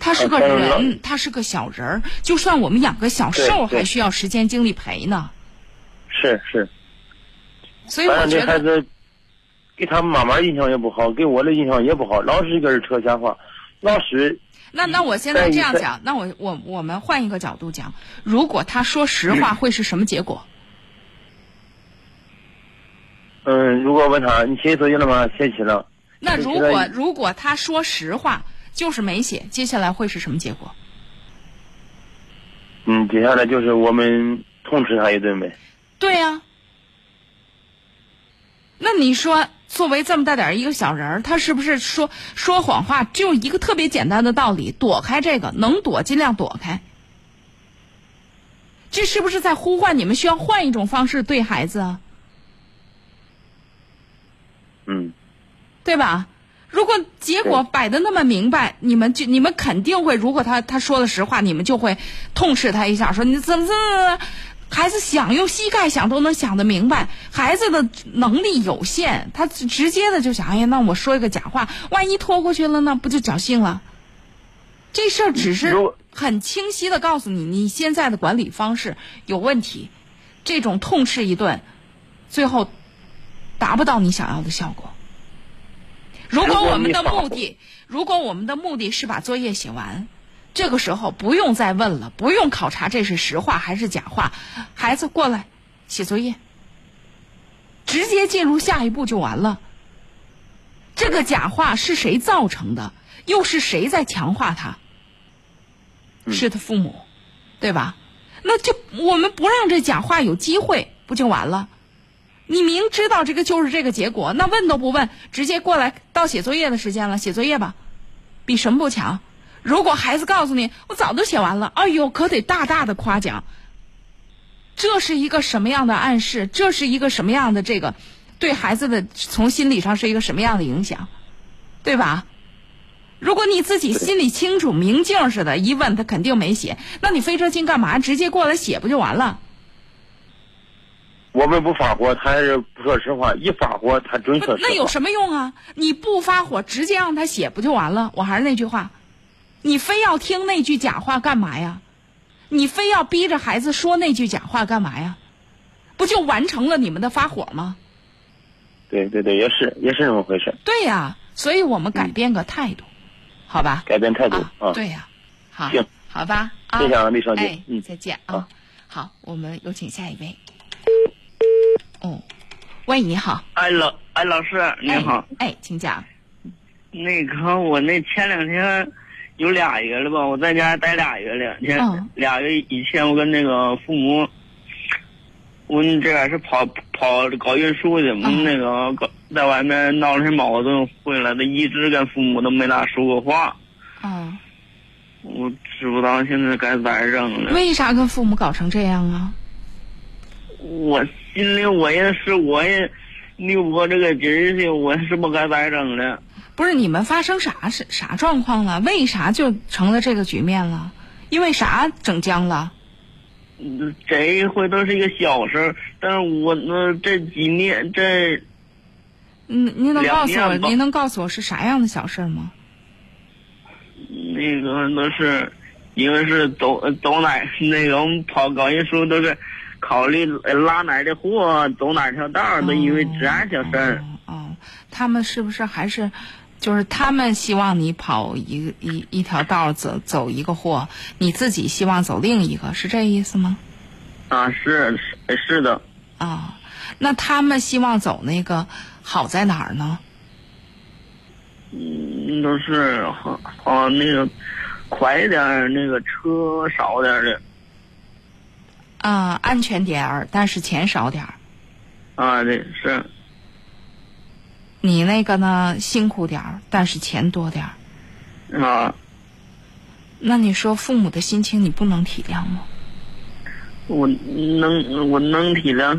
他是个人，他是个小人儿，就算我们养个小兽，还需要时间精力陪呢。是是。所以我觉得。给他妈妈印象也不好，给我的印象也不好，老是跟人扯闲话，老是。那那我现在这样讲，那我我我们换一个角度讲，如果他说实话，会是什么结果？嗯，如果问他你写作业了吗？写起了。那如果如果他说实话。就是没写，接下来会是什么结果？嗯，接下来就是我们痛斥他一顿呗。对呀、啊。那你说，作为这么大点一个小人儿，他是不是说说谎话？就一个特别简单的道理，躲开这个，能躲尽量躲开。这是不是在呼唤你们需要换一种方式对孩子啊？嗯，对吧？如果结果摆的那么明白，你们就你们肯定会，如果他他说了实话，你们就会痛斥他一下，说你怎么怎么。孩子想用膝盖想都能想得明白，孩子的能力有限，他直接的就想，哎呀，那我说一个假话，万一拖过去了呢，不就侥幸了？这事儿只是很清晰的告诉你，你现在的管理方式有问题，这种痛斥一顿，最后达不到你想要的效果。如果我们的目的，如果我们的目的是把作业写完。这个时候不用再问了，不用考察这是实话还是假话，孩子过来写作业，直接进入下一步就完了。这个假话是谁造成的？又是谁在强化他？是他父母，对吧？那就我们不让这假话有机会，不就完了？你明知道这个就是这个结果，那问都不问，直接过来到写作业的时间了，写作业吧，比什么不强？如果孩子告诉你我早都写完了，哎呦，可得大大的夸奖。这是一个什么样的暗示？这是一个什么样的这个对孩子的从心理上是一个什么样的影响，对吧？如果你自己心里清楚明镜似的，一问他肯定没写，那你费这劲干嘛？直接过来写不就完了？我们不发火，他是不说实话；一发火，他准说。那有什么用啊？你不发火，直接让他写不就完了？我还是那句话。你非要听那句假话干嘛呀？你非要逼着孩子说那句假话干嘛呀？不就完成了你们的发火吗？对对对，也是也是这么回事。对呀，所以我们改变个态度，好吧？改变态度啊。对呀，好，行，好吧。谢谢啊，李小姐。哎，嗯，再见啊。好，我们有请下一位。哦，喂，你好。哎，老哎，老师你好。哎，请讲。那个，我那前两天。有俩月了吧？我在家待俩月了。前俩月以前，我跟那个父母，我这边是跑跑搞运输的，我们那个搞在外面闹了些矛盾，回来的一直跟父母都没咋说过话。嗯，我知不道现在该咋整了。为啥跟父母搞成这样啊？我心里我也是，我也扭不过这个劲儿去，我是不该咋整了。不是你们发生啥事啥状况了？为啥就成了这个局面了？因为啥整僵了？这一回都是一个小事儿，但是我那这几年这，嗯，您能告诉我，您能告诉我是啥样的小事吗？那个都是，因为是走走哪那个我们跑搞运输都是考虑拉哪儿的货，走哪条道儿，都因为这样小事儿。哦，他们是不是还是？就是他们希望你跑一一一条道走走一个货，你自己希望走另一个，是这意思吗？啊，是是是的。啊，那他们希望走那个好在哪儿呢？嗯，都是好好那个快一点，那个车少点的。啊，安全点儿，但是钱少点儿。啊，对，是。你那个呢？辛苦点儿，但是钱多点儿。啊。那你说父母的心情你不能体谅吗？我能，我能体谅。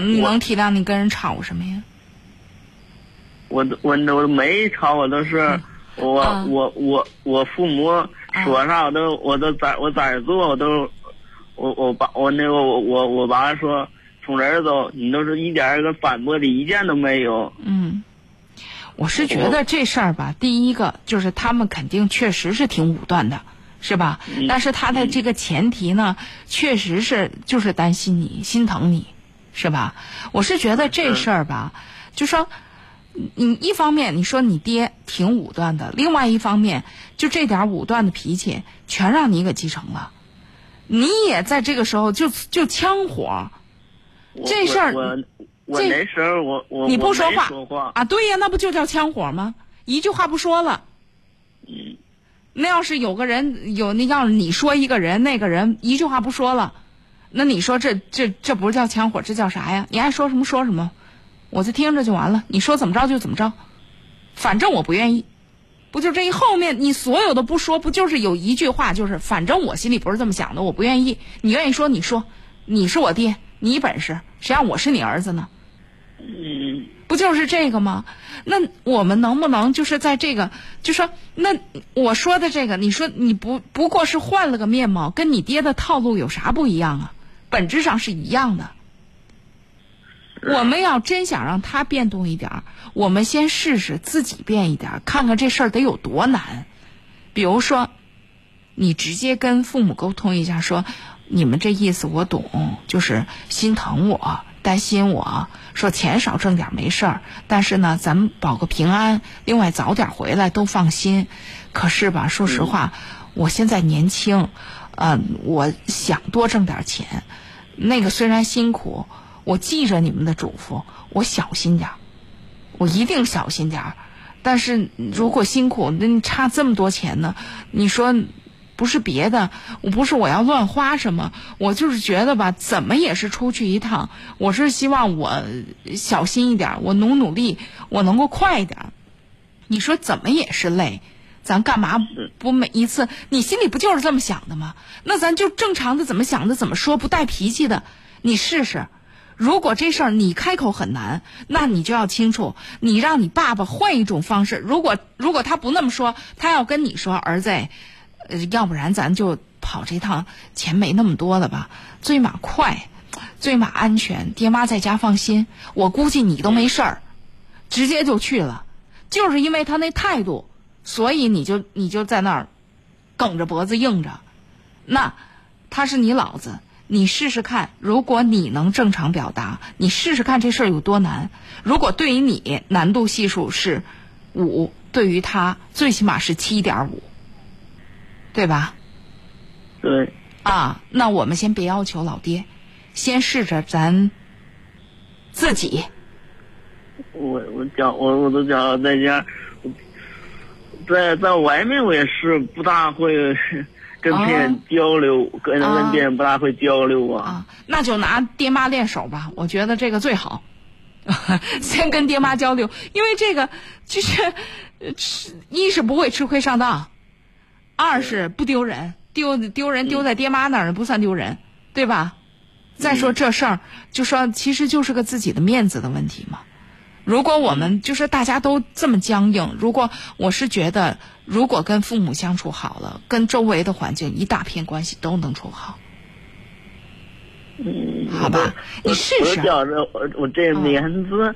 你能体谅你跟人吵什么呀？我我我没吵，我都是我我我我父母说啥我都我都在我在做，我都我我爸我那个我我我爸说从这儿走，你都是一点一个反驳的意见都没有。嗯。我是觉得这事儿吧，第一个就是他们肯定确实是挺武断的，是吧？但是他的这个前提呢，确实是就是担心你、心疼你，是吧？我是觉得这事儿吧，就说你一方面你说你爹挺武断的，另外一方面就这点武断的脾气全让你给继承了，你也在这个时候就就呛火，这事儿。我那时候我我你不说话啊？对呀，那不就叫枪火吗？一句话不说了。嗯。那要是有个人有那要是你说一个人，那个人一句话不说了，那你说这这这不是叫枪火，这叫啥呀？你爱说什么说什么，我就听着就完了。你说怎么着就怎么着，反正我不愿意。不就这一后面你所有的不说，不就是有一句话，就是反正我心里不是这么想的，我不愿意。你愿意说你说，你是我爹。你本事，谁让我是你儿子呢？嗯，不就是这个吗？那我们能不能就是在这个，就说那我说的这个，你说你不不过是换了个面貌，跟你爹的套路有啥不一样啊？本质上是一样的。我们要真想让他变动一点儿，我们先试试自己变一点儿，看看这事儿得有多难。比如说，你直接跟父母沟通一下，说你们这意思我懂，就是心疼我、担心我，说钱少挣点没事儿，但是呢，咱们保个平安，另外早点回来都放心。可是吧，说实话，我现在年轻，嗯，我想多挣点钱，那个虽然辛苦。我记着你们的嘱咐，我小心点儿，我一定小心点儿。但是如果辛苦，那你差这么多钱呢？你说不是别的，我不是我要乱花什么，我就是觉得吧，怎么也是出去一趟，我是希望我小心一点，我努努力，我能够快一点。你说怎么也是累，咱干嘛不每一次？你心里不就是这么想的吗？那咱就正常的怎么想的怎么说，不带脾气的，你试试。如果这事儿你开口很难，那你就要清楚，你让你爸爸换一种方式。如果如果他不那么说，他要跟你说，儿子，呃，要不然咱就跑这趟，钱没那么多了吧？最码快，最码安全，爹妈在家放心。我估计你都没事儿，直接就去了。就是因为他那态度，所以你就你就在那儿，梗着脖子硬着。那他是你老子。你试试看，如果你能正常表达，你试试看这事儿有多难。如果对于你难度系数是五，对于他最起码是七点五，对吧？对。啊，那我们先别要求老爹，先试着咱自己。我我讲我我都讲在家，在在外面我也是不大会。跟别人交流，跟跟别人不大会交流啊。那就拿爹妈练手吧，我觉得这个最好。先跟爹妈交流，因为这个就是吃，一是不会吃亏上当，二是不丢人，丢丢人丢在爹妈那儿不算丢人，对吧？再说这事儿，就说其实就是个自己的面子的问题嘛。如果我们就是大家都这么僵硬，如果我是觉得，如果跟父母相处好了，跟周围的环境一大片关系都能处好。嗯，好吧，你试试。我我我这面子，会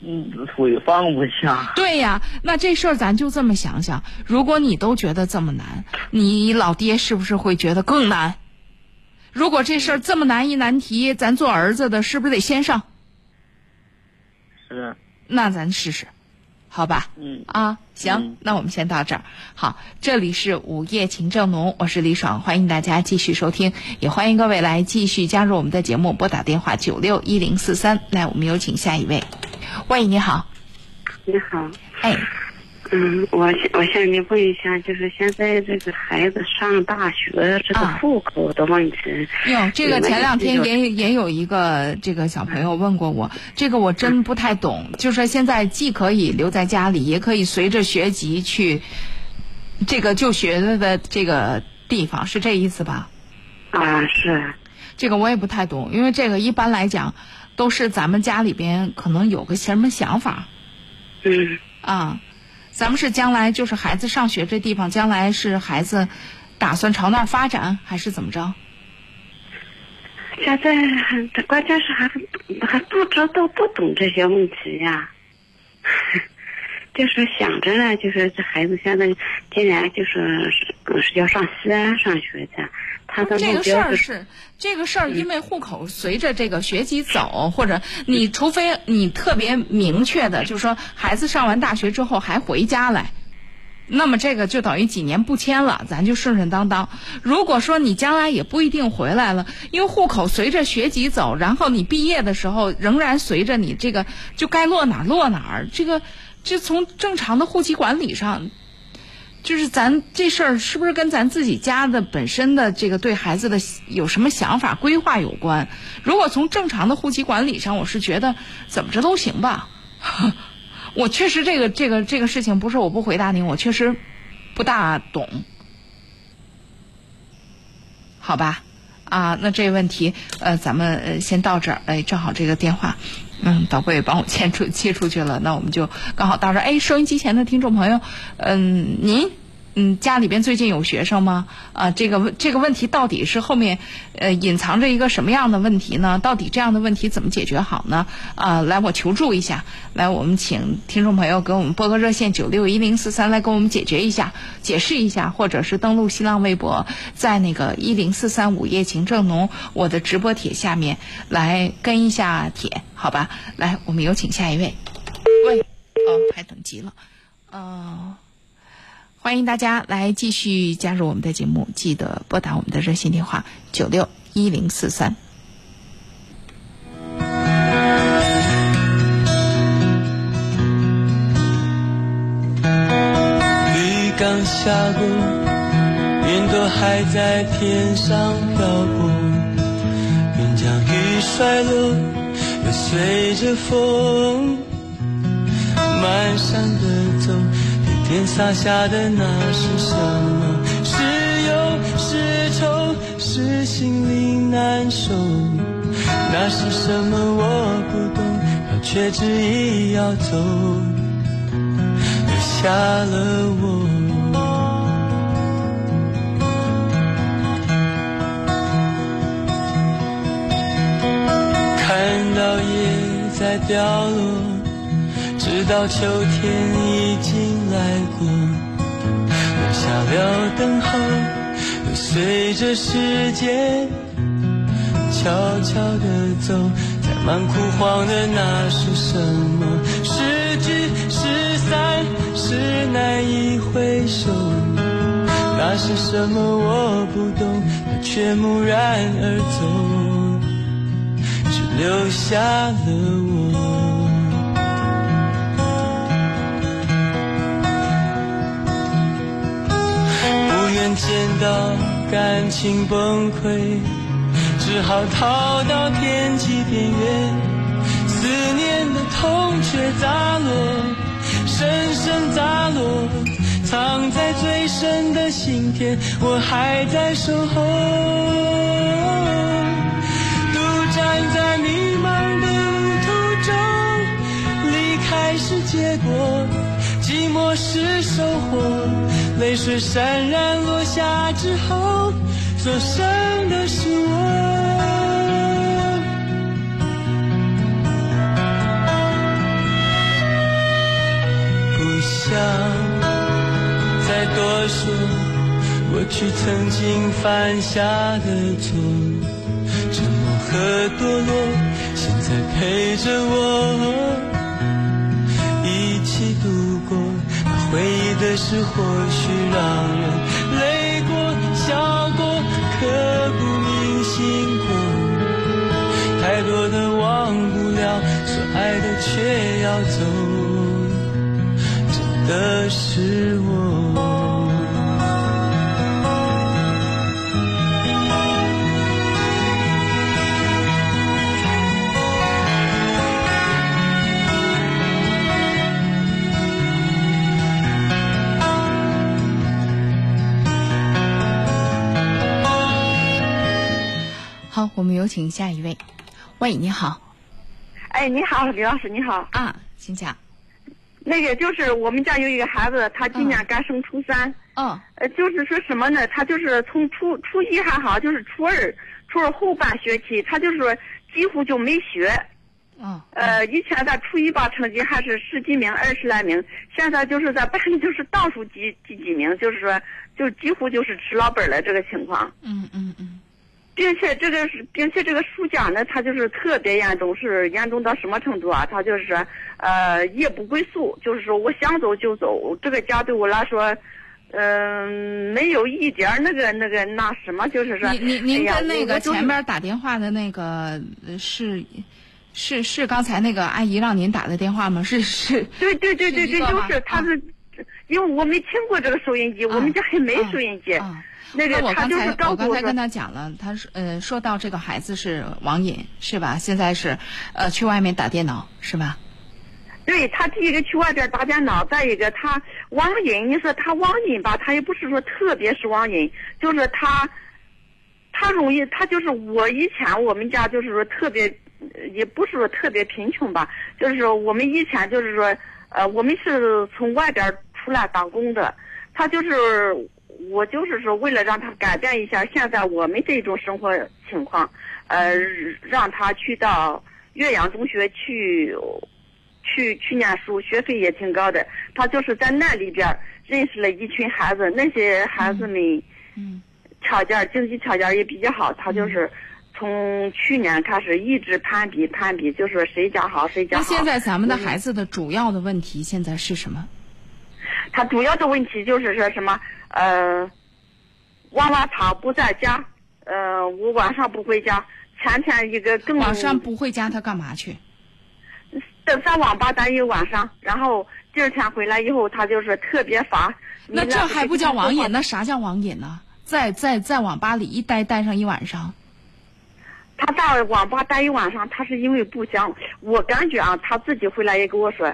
嗯腿放不下。对呀，那这事儿咱就这么想想，如果你都觉得这么难，你老爹是不是会觉得更难？如果这事儿这么难一难题，咱做儿子的是不是得先上？是，那咱试试，好吧？嗯啊，行，那我们先到这儿。好，这里是午夜情正浓，我是李爽，欢迎大家继续收听，也欢迎各位来继续加入我们的节目，拨打电话九六一零四三。来，我们有请下一位。喂，你好。你好。哎。嗯，我我向你问一下，就是现在这个孩子上大学这个户口的问题。有这个前两天也也有一个这个小朋友问过我，这个我真不太懂。就说现在既可以留在家里，也可以随着学籍去这个就学的这个地方，是这意思吧？啊，是。这个我也不太懂，因为这个一般来讲都是咱们家里边可能有个什么想法。嗯。啊。咱们是将来就是孩子上学这地方，将来是孩子打算朝那儿发展，还是怎么着？现在这关键是还还不知道不懂这些问题呀，就是想着呢，就是这孩子现在今年就是是要上西安上学去。他的这个事儿是这个事儿，因为户口随着这个学籍走，或者你除非你特别明确的，就是说孩子上完大学之后还回家来，那么这个就等于几年不迁了，咱就顺顺当当。如果说你将来也不一定回来了，因为户口随着学籍走，然后你毕业的时候仍然随着你这个就该落哪儿落哪儿，这个就从正常的户籍管理上。就是咱这事儿是不是跟咱自己家的本身的这个对孩子的有什么想法规划有关？如果从正常的户籍管理上，我是觉得怎么着都行吧。我确实这个这个这个事情不是我不回答您，我确实不大懂。好吧，啊，那这个问题呃，咱们呃先到这儿。哎，正好这个电话嗯，导播也帮我切出切出去了，那我们就刚好到这儿。哎，收音机前的听众朋友，嗯，您。嗯，家里边最近有学生吗？啊，这个问这个问题到底是后面呃隐藏着一个什么样的问题呢？到底这样的问题怎么解决好呢？啊，来我求助一下，来我们请听众朋友给我们拨个热线九六一零四三来给我们解决一下、解释一下，或者是登录新浪微博，在那个一零四三午夜情正浓我的直播帖下面来跟一下帖，好吧？来，我们有请下一位。喂，哦，还等急了，呃。欢迎大家来继续加入我们的节目，记得拨打我们的热线电话九六一零四三。雨刚下过，云朵还在天上飘过，云将雨摔落，又随着风满山的走。天洒下的那是什么？是忧是愁是心里难受？那是什么？我不懂，可却执意要走，留下了我。看到叶在掉落。直到秋天已经来过，留下了等候，又随着时间悄悄地走，载满枯黄的那是什么？是聚是散是难以回首，那是什么？我不懂，它却蓦然而走，只留下了我。见到感情崩溃，只好逃到天际边缘。思念的痛却砸落，深深砸落，藏在最深的心田。我还在守候，独站在迷茫的路途中，离开是结果，寂寞是收获。泪水潸然落下之后，所剩的是我。不想再多说过去曾经犯下的错，沉默和堕落，现在陪着我一起度过那。回忆的事或许让人累过、笑过、刻骨铭心过，太多的忘不了，所爱的却要走，真的是我。我们有请下一位。喂，你好。哎，你好，李老师，你好。啊，请讲。那个就是我们家有一个孩子，他今年刚升初三。嗯。呃，就是说什么呢？他就是从初初一还好，就是初二，初二后半学期，他就是说几乎就没学。嗯。呃，以前在初一吧，成绩还是十几名、二十来名，现在就是在班里就是倒数几几几名，就是说就几乎就是吃老本了这个情况。嗯嗯嗯。并且这个是，并且这个暑假呢，他就是特别严重，是严重到什么程度啊？他就是呃，夜不归宿，就是说我想走就走。这个家对我来说，嗯，没有一点那个那个那什么，就是说。您您您跟那个前面打电话的那个是是是刚才那个阿姨让您打的电话吗？是 是。对对对对对，就是他是，因为我没听过这个收音机，我们家还没收音机。那个我刚才我刚才跟他讲了，他说呃说到这个孩子是网瘾是吧？现在是呃去外面打电脑是吧？对他第一个去外边打电脑，再一个他网瘾，你说他网瘾吧，他也不是说特别是网瘾，就是他他容易他就是我以前我们家就是说特别也不是说特别贫穷吧，就是说我们以前就是说，呃，我们是从外边出来打工的，他就是我就是说为了让他改变一下现在我们这种生活情况，呃，让他去到岳阳中学去。去去念书，学费也挺高的。他就是在那里边认识了一群孩子，那些孩子们，嗯，条件经济条件也比较好。他就是从去年开始一直攀比攀比，就是谁家好谁家好。那现在咱们的孩子的主要的问题现在是什么？他主要的问题就是说什么？呃，娃娃他不在家，呃，我晚上不回家。前天一个更晚上不回家，他干嘛去？在网吧待一晚上，然后第二天回来以后，他就是特别烦。那这还不叫网瘾？那啥叫网瘾呢？在在在网吧里一待待上一晚上。他到网吧待一晚上，他是因为不想。我感觉啊，他自己回来也跟我说，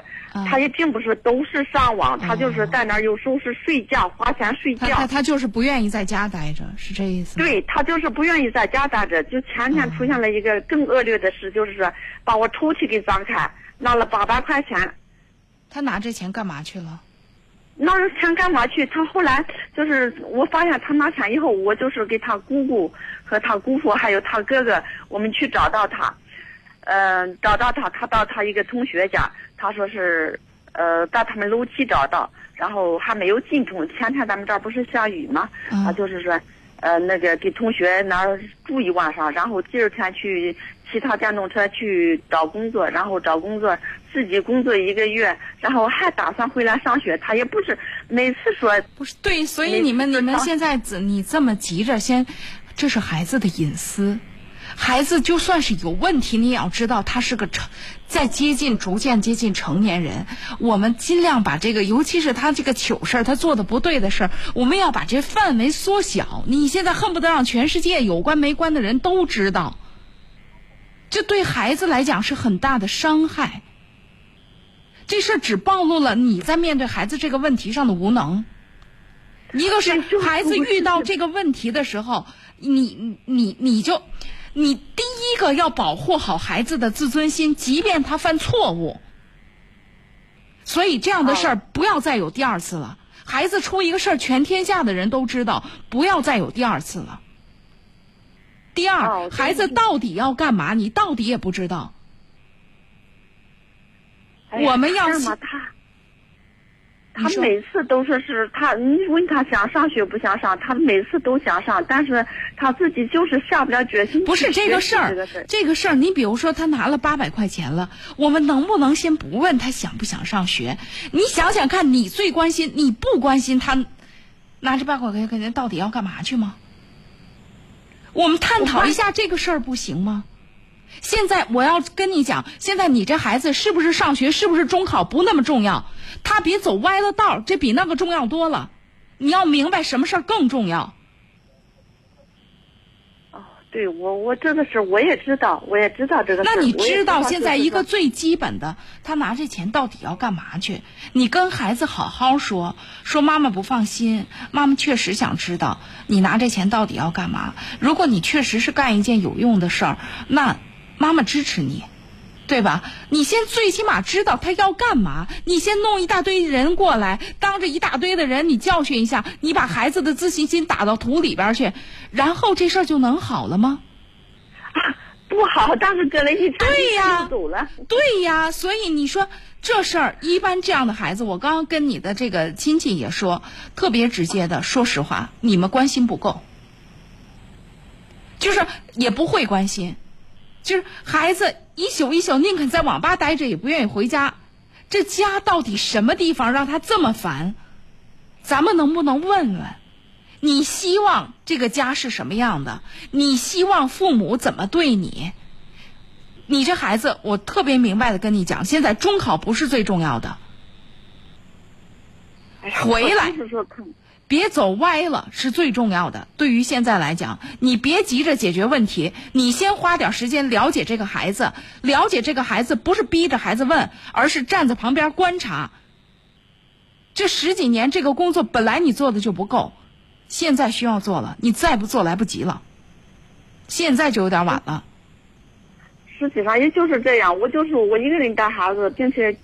他也并不是都是上网，他就是在那儿有时候是睡觉，花钱睡觉。他他就是不愿意在家待着，是这意思。对他就是不愿意在家待着。就前天出现了一个更恶劣的事，就是说把我抽屉给钻开。拿了八百块钱，他拿这钱干嘛去了？拿着钱干嘛去？他后来就是我发现他拿钱以后，我就是给他姑姑和他姑父还有他哥哥，我们去找到他，嗯，找到他，他到他一个同学家，他说是呃在他们楼梯找到，然后还没有进城。前天咱们这儿不是下雨吗？他就是说呃那个给同学那儿住一晚上，然后第二天去。骑他电动车去找工作，然后找工作，自己工作一个月，然后还打算回来上学。他也不是每次说不是对，所以你们你们现在怎你这么急着先，这是孩子的隐私，孩子就算是有问题，你也要知道他是个成在接近逐渐接近成年人。我们尽量把这个，尤其是他这个糗事儿，他做的不对的事儿，我们要把这范围缩小。你现在恨不得让全世界有关没关的人都知道。这对孩子来讲是很大的伤害。这事只暴露了你在面对孩子这个问题上的无能。一个是 孩子遇到这个问题的时候，你你你就你第一个要保护好孩子的自尊心，即便他犯错误。所以这样的事儿不要再有第二次了。孩子出一个事儿，全天下的人都知道，不要再有第二次了。第二，孩子到底要干嘛？你到底也不知道。我们要他，他每次都说是他，你问他想上学不想上，他每次都想上，但是他自己就是下不了决心。不是这个事儿，这个事儿，你比如说他拿了八百块钱了，我们能不能先不问他想不想上学？你想想看，你最关心，你不关心他拿这八百块钱到底要干嘛去吗？我们探讨一下这个事儿不行吗？现在我要跟你讲，现在你这孩子是不是上学，是不是中考不那么重要，他别走歪了道这比那个重要多了。你要明白什么事儿更重要。对我，我真的是我也知道，我也知道这个。那你知道现在一个最基本的，他拿这钱到底要干嘛去？你跟孩子好好说，说妈妈不放心，妈妈确实想知道你拿这钱到底要干嘛。如果你确实是干一件有用的事儿，那妈妈支持你。对吧？你先最起码知道他要干嘛。你先弄一大堆人过来，当着一大堆的人，你教训一下，你把孩子的自信心打到土里边去，然后这事儿就能好了吗？啊，不好！当时搁了一对呀，走了。对呀，所以你说这事儿，一般这样的孩子，我刚刚跟你的这个亲戚也说，特别直接的，说实话，你们关心不够，就是也不会关心。就是孩子一宿一宿宁肯在网吧待着，也不愿意回家。这家到底什么地方让他这么烦？咱们能不能问问？你希望这个家是什么样的？你希望父母怎么对你？你这孩子，我特别明白的跟你讲，现在中考不是最重要的。回来。别走歪了是最重要的。对于现在来讲，你别急着解决问题，你先花点时间了解这个孩子，了解这个孩子不是逼着孩子问，而是站在旁边观察。这十几年这个工作本来你做的就不够，现在需要做了，你再不做来不及了。现在就有点晚了。实际上也就是这样，我就是我一个人带孩子，并且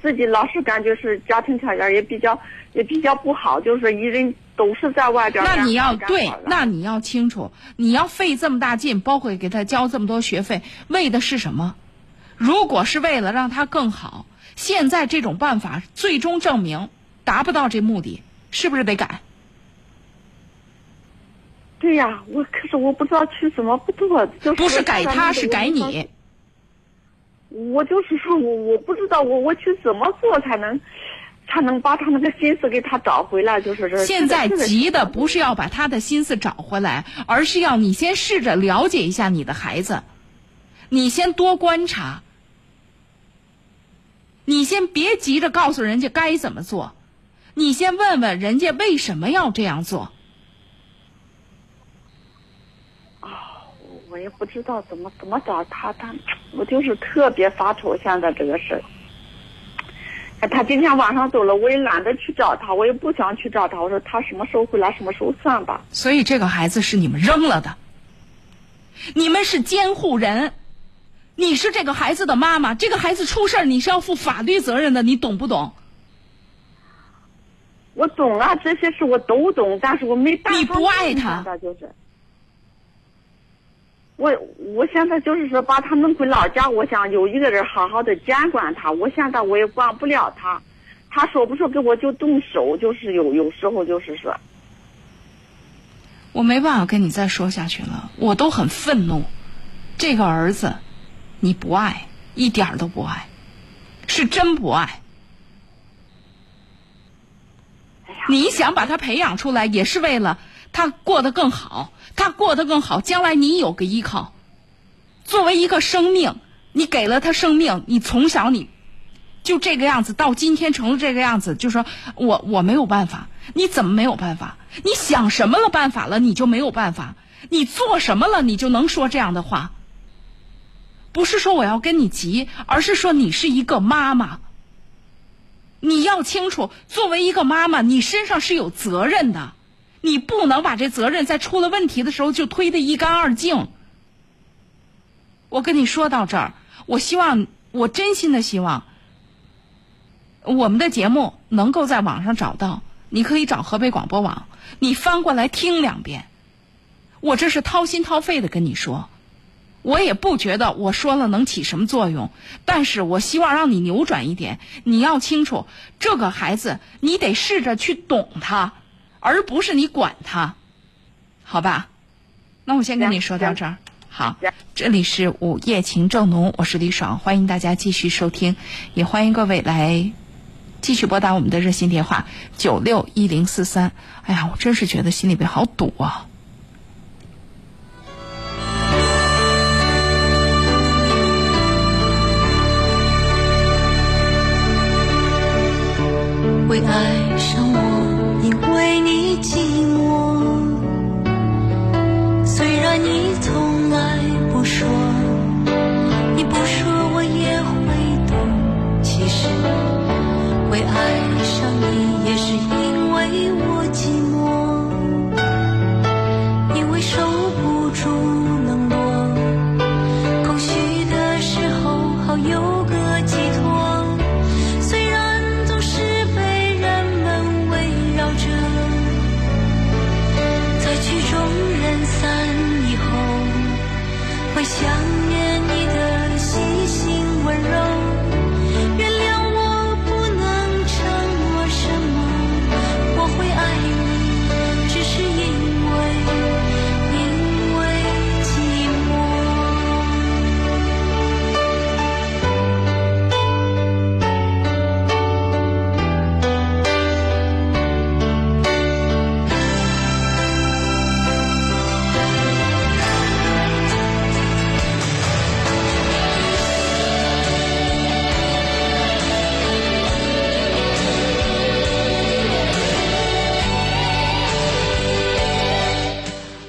自己老是感觉是家庭条件也比较也比较不好，就是一人都是在外边。那你要对那你要清楚，你要费这么大劲，包括给他交这么多学费，为的是什么？如果是为了让他更好，现在这种办法最终证明达不到这目的，是不是得改？对呀，我可是我不知道去怎么不做，就是不是改他，是改你。我就是说我我不知道我我去怎么做才能才能把他那个心思给他找回来，就是这。现在急的不是要把他的心思找回来，而是要你先试着了解一下你的孩子，你先多观察，你先别急着告诉人家该怎么做，你先问问人家为什么要这样做。我也不知道怎么怎么找他，他我就是特别发愁现在这个事儿。哎他今天晚上走了，我也懒得去找他，我也不想去找他。我说他什么时候回来，什么时候算吧。所以这个孩子是你们扔了的，你们是监护人，你是这个孩子的妈妈，这个孩子出事儿你是要负法律责任的，你懂不懂？我懂啊，这些事我都懂，但是我没办法。你不爱他就是。我我现在就是说把他弄回老家，我想有一个人好好的监管他。我现在我也管不了他，他说不说给我就动手，就是有有时候就是说，我没办法跟你再说下去了，我都很愤怒。这个儿子，你不爱，一点都不爱，是真不爱。你想把他培养出来，也是为了他过得更好。他过得更好，将来你有个依靠。作为一个生命，你给了他生命，你从小你就这个样子，到今天成了这个样子，就说我我没有办法。你怎么没有办法？你想什么了办法了，你就没有办法？你做什么了，你就能说这样的话？不是说我要跟你急，而是说你是一个妈妈。你要清楚，作为一个妈妈，你身上是有责任的。你不能把这责任在出了问题的时候就推得一干二净。我跟你说到这儿，我希望，我真心的希望，我们的节目能够在网上找到。你可以找河北广播网，你翻过来听两遍。我这是掏心掏肺的跟你说，我也不觉得我说了能起什么作用，但是我希望让你扭转一点。你要清楚，这个孩子，你得试着去懂他。而不是你管他，好吧？那我先跟你说到这儿。好，这里是午夜情正浓，我是李爽，欢迎大家继续收听，也欢迎各位来继续拨打我们的热线电话九六一零四三。哎呀，我真是觉得心里边好堵啊！为爱也是一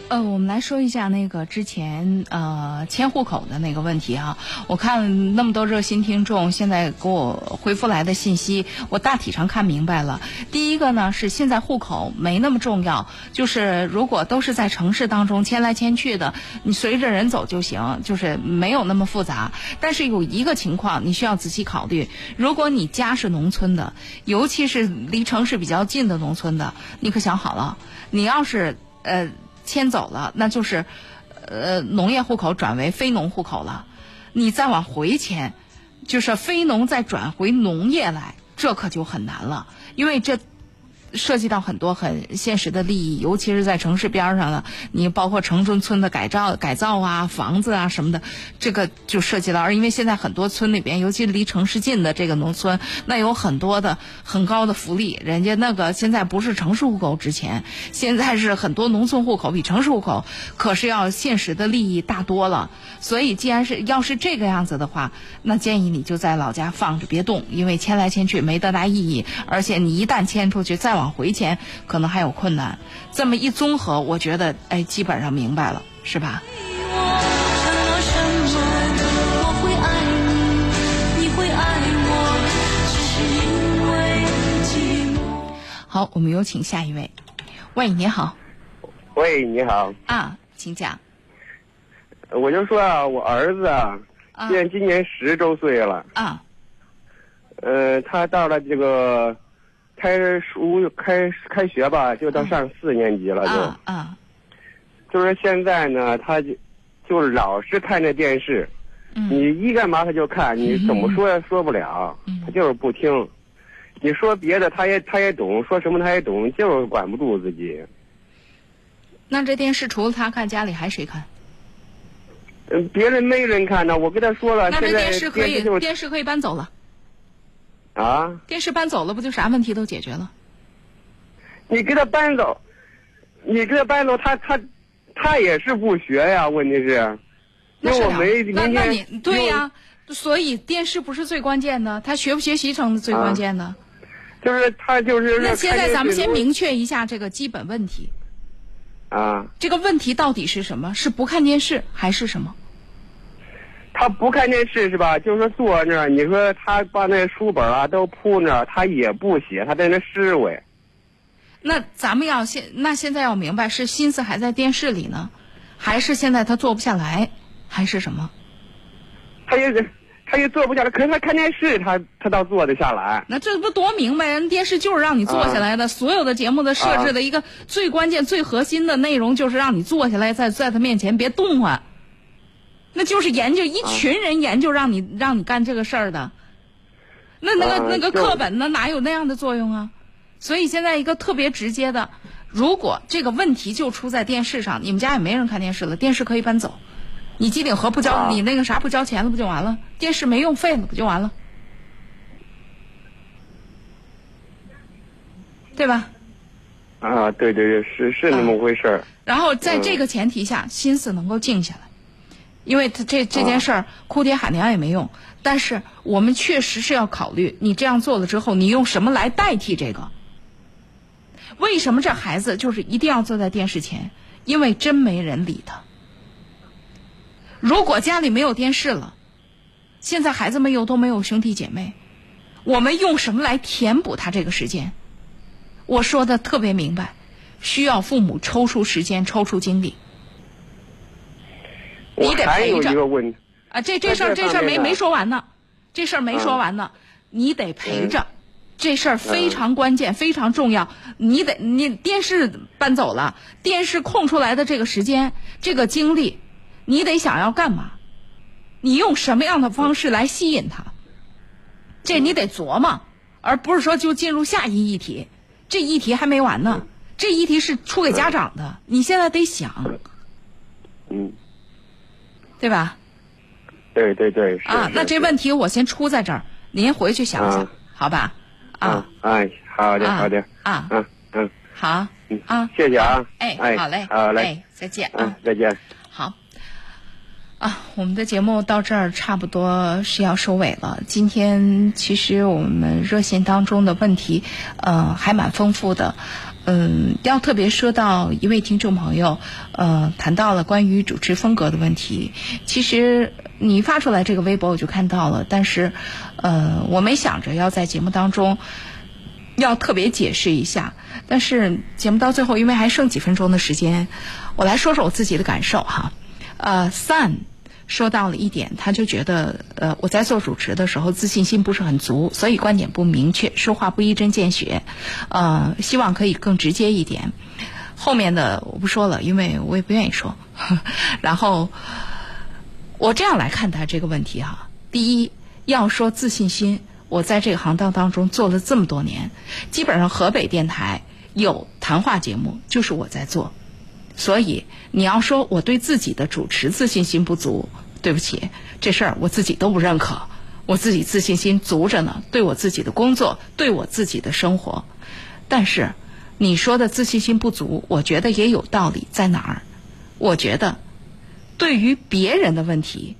呃，我们来说一下那个之前呃迁户口的那个问题哈。我看那么多热心听众现在给我回复来的信息，我大体上看明白了。第一个呢是现在户口没那么重要，就是如果都是在城市当中迁来迁去的，你随着人走就行，就是没有那么复杂。但是有一个情况你需要仔细考虑，如果你家是农村的，尤其是离城市比较近的农村的，你可想好了，你要是呃。迁走了，那就是，呃，农业户口转为非农户口了。你再往回迁，就是非农再转回农业来，这可就很难了，因为这。涉及到很多很现实的利益，尤其是在城市边儿上的，你包括城中村的改造、改造啊、房子啊什么的，这个就涉及到。而因为现在很多村里边，尤其离城市近的这个农村，那有很多的很高的福利，人家那个现在不是城市户口值钱，现在是很多农村户口比城市户口可是要现实的利益大多了。所以，既然是要是这个样子的话，那建议你就在老家放着别动，因为迁来迁去没多大意义，而且你一旦迁出去再。往回迁可能还有困难，这么一综合，我觉得哎，基本上明白了，是吧？好，我们有请下一位。喂，你好。喂，你好。啊，请讲。我就说啊，我儿子啊，现今年十周岁了。啊。呃，他到了这个。开书开开学吧，就到上四年级了，就啊，就是现在呢，他就就老是看着电视，你一干嘛他就看，你怎么说也说不了，他就是不听。你说别的他也他也懂，说什么他也懂，就是管不住自己。那这电视除了他看，家里还谁看？嗯，别人没人看呢。我跟他说了，那这电视可以电视可以搬走了。啊！电视搬走了，不就啥问题都解决了？你给他搬走，你给他搬走，他他他也是不学呀。问题是，因为我没那那你对呀，所以电视不是最关键的，他学不学习成最关键的。就是他就是那现在咱们先明确一下这个基本问题。啊。这个问题到底是什么？是不看电视还是什么？他不看电视是吧？就是说坐那儿，你说他把那书本啊都铺那儿，他也不写，他在那思维。那咱们要现那现在要明白，是心思还在电视里呢，还是现在他坐不下来，还是什么？他也他也坐不下来，可是他看电视，他他倒坐得下来。那这不多明白？人电视就是让你坐下来的，所有的节目的设置的一个最关键、最核心的内容，就是让你坐下来，在在他面前别动唤。那就是研究一群人研究让你让你干这个事儿的，那那个那个课本呢哪有那样的作用啊？所以现在一个特别直接的，如果这个问题就出在电视上，你们家也没人看电视了，电视可以搬走，你机顶盒不交，你那个啥不交钱了不就完了？电视没用废了不就完了？对吧？啊，对对对，是是那么回事儿。然后在这个前提下，心思能够静下来。因为他这这件事儿哭爹喊娘也没用，但是我们确实是要考虑，你这样做了之后，你用什么来代替这个？为什么这孩子就是一定要坐在电视前？因为真没人理他。如果家里没有电视了，现在孩子们又都没有兄弟姐妹，我们用什么来填补他这个时间？我说的特别明白，需要父母抽出时间，抽出精力。你得陪着啊！这这事儿这事儿没没说完呢，这事儿没说完呢。你得陪着，这事儿非常关键，非常重要。你得你电视搬走了，电视空出来的这个时间、这个精力，你得想要干嘛？你用什么样的方式来吸引他？这你得琢磨，而不是说就进入下一议题。这议题还没完呢，这议题是出给家长的，你现在得想。嗯。对吧？对对对，啊，那这问题我先出在这儿，您回去想想，好吧？啊，哎，好的，好的，啊，嗯嗯，好，嗯啊，谢谢啊，哎，好嘞，好嘞，再见啊，再见。好，啊，我们的节目到这儿差不多是要收尾了。今天其实我们热线当中的问题，呃，还蛮丰富的。嗯，要特别说到一位听众朋友，呃，谈到了关于主持风格的问题。其实你发出来这个微博我就看到了，但是，呃，我没想着要在节目当中要特别解释一下。但是节目到最后，因为还剩几分钟的时间，我来说说我自己的感受哈。呃，Sun。说到了一点，他就觉得，呃，我在做主持的时候自信心不是很足，所以观点不明确，说话不一针见血，呃，希望可以更直接一点。后面的我不说了，因为我也不愿意说。然后我这样来看待这个问题哈：第一，要说自信心，我在这个行当当中做了这么多年，基本上河北电台有谈话节目就是我在做。所以你要说我对自己的主持自信心不足，对不起，这事儿我自己都不认可。我自己自信心足着呢，对我自己的工作，对我自己的生活。但是你说的自信心不足，我觉得也有道理在哪儿？我觉得对于别人的问题，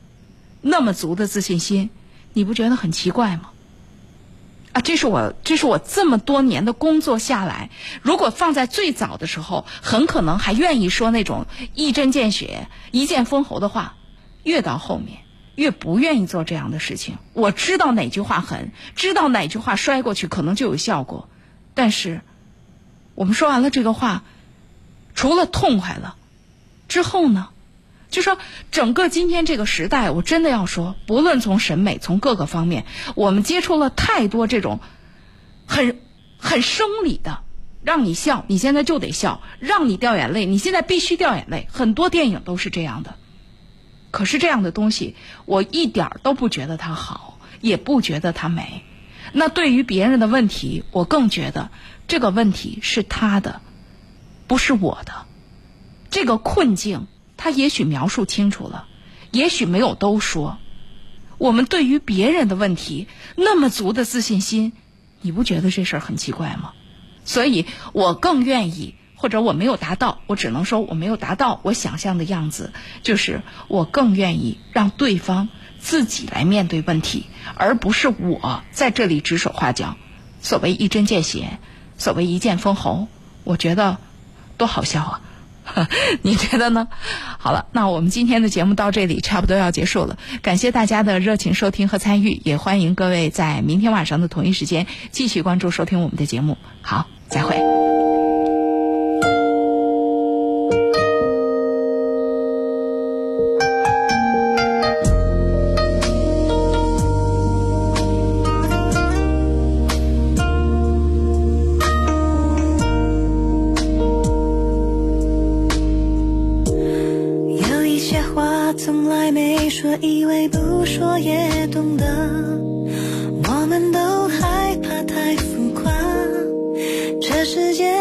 那么足的自信心，你不觉得很奇怪吗？这是我，这是我这么多年的工作下来，如果放在最早的时候，很可能还愿意说那种一针见血、一剑封喉的话。越到后面，越不愿意做这样的事情。我知道哪句话狠，知道哪句话摔过去可能就有效果，但是我们说完了这个话，除了痛快了，之后呢？就说整个今天这个时代，我真的要说，不论从审美，从各个方面，我们接触了太多这种很很生理的，让你笑，你现在就得笑；让你掉眼泪，你现在必须掉眼泪。很多电影都是这样的。可是这样的东西，我一点都不觉得它好，也不觉得它美。那对于别人的问题，我更觉得这个问题是他的，不是我的。这个困境。他也许描述清楚了，也许没有都说。我们对于别人的问题那么足的自信心，你不觉得这事儿很奇怪吗？所以我更愿意，或者我没有达到，我只能说我没有达到我想象的样子。就是我更愿意让对方自己来面对问题，而不是我在这里指手画脚。所谓一针见血，所谓一剑封喉，我觉得多好笑啊！你觉得呢？好了，那我们今天的节目到这里差不多要结束了。感谢大家的热情收听和参与，也欢迎各位在明天晚上的同一时间继续关注收听我们的节目。好，再会。以为不说也懂得，我们都害怕太浮夸。这世界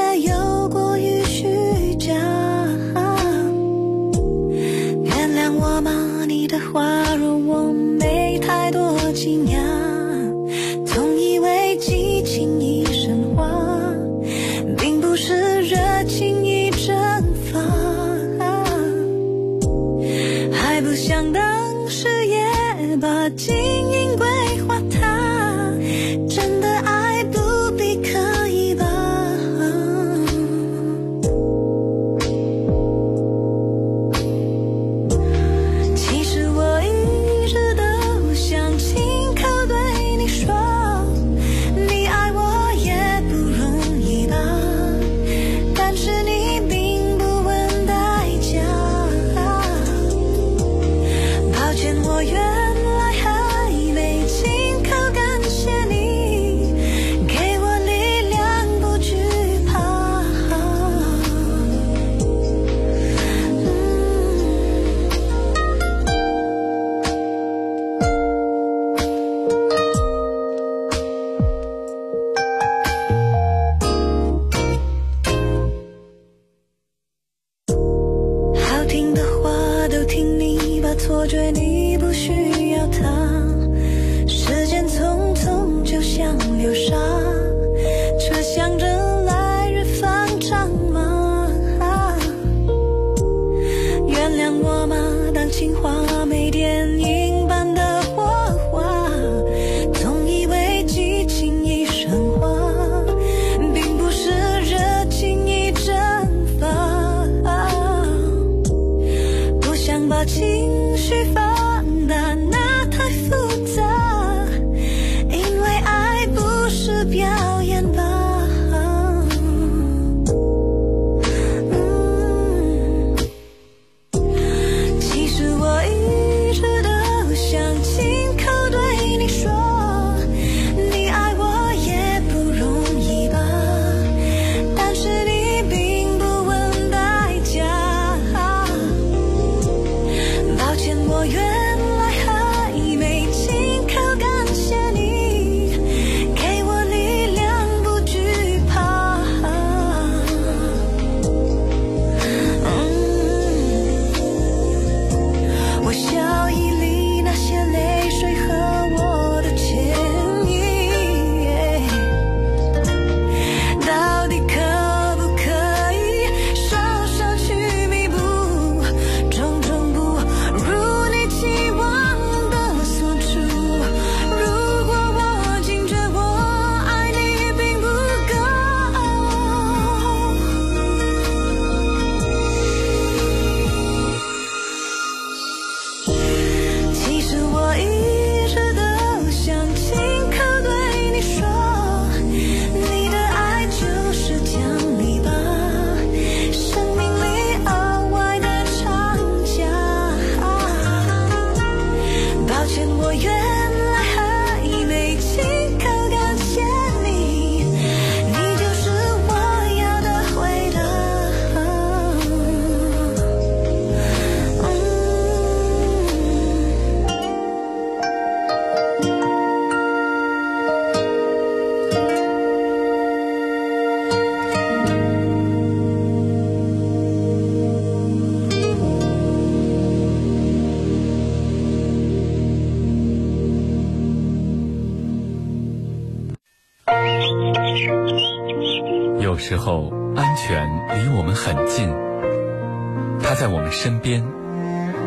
身边，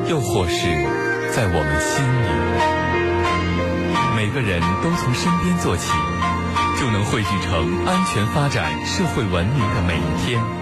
又或是在我们心里。每个人都从身边做起，就能汇聚成安全发展、社会文明的每一天。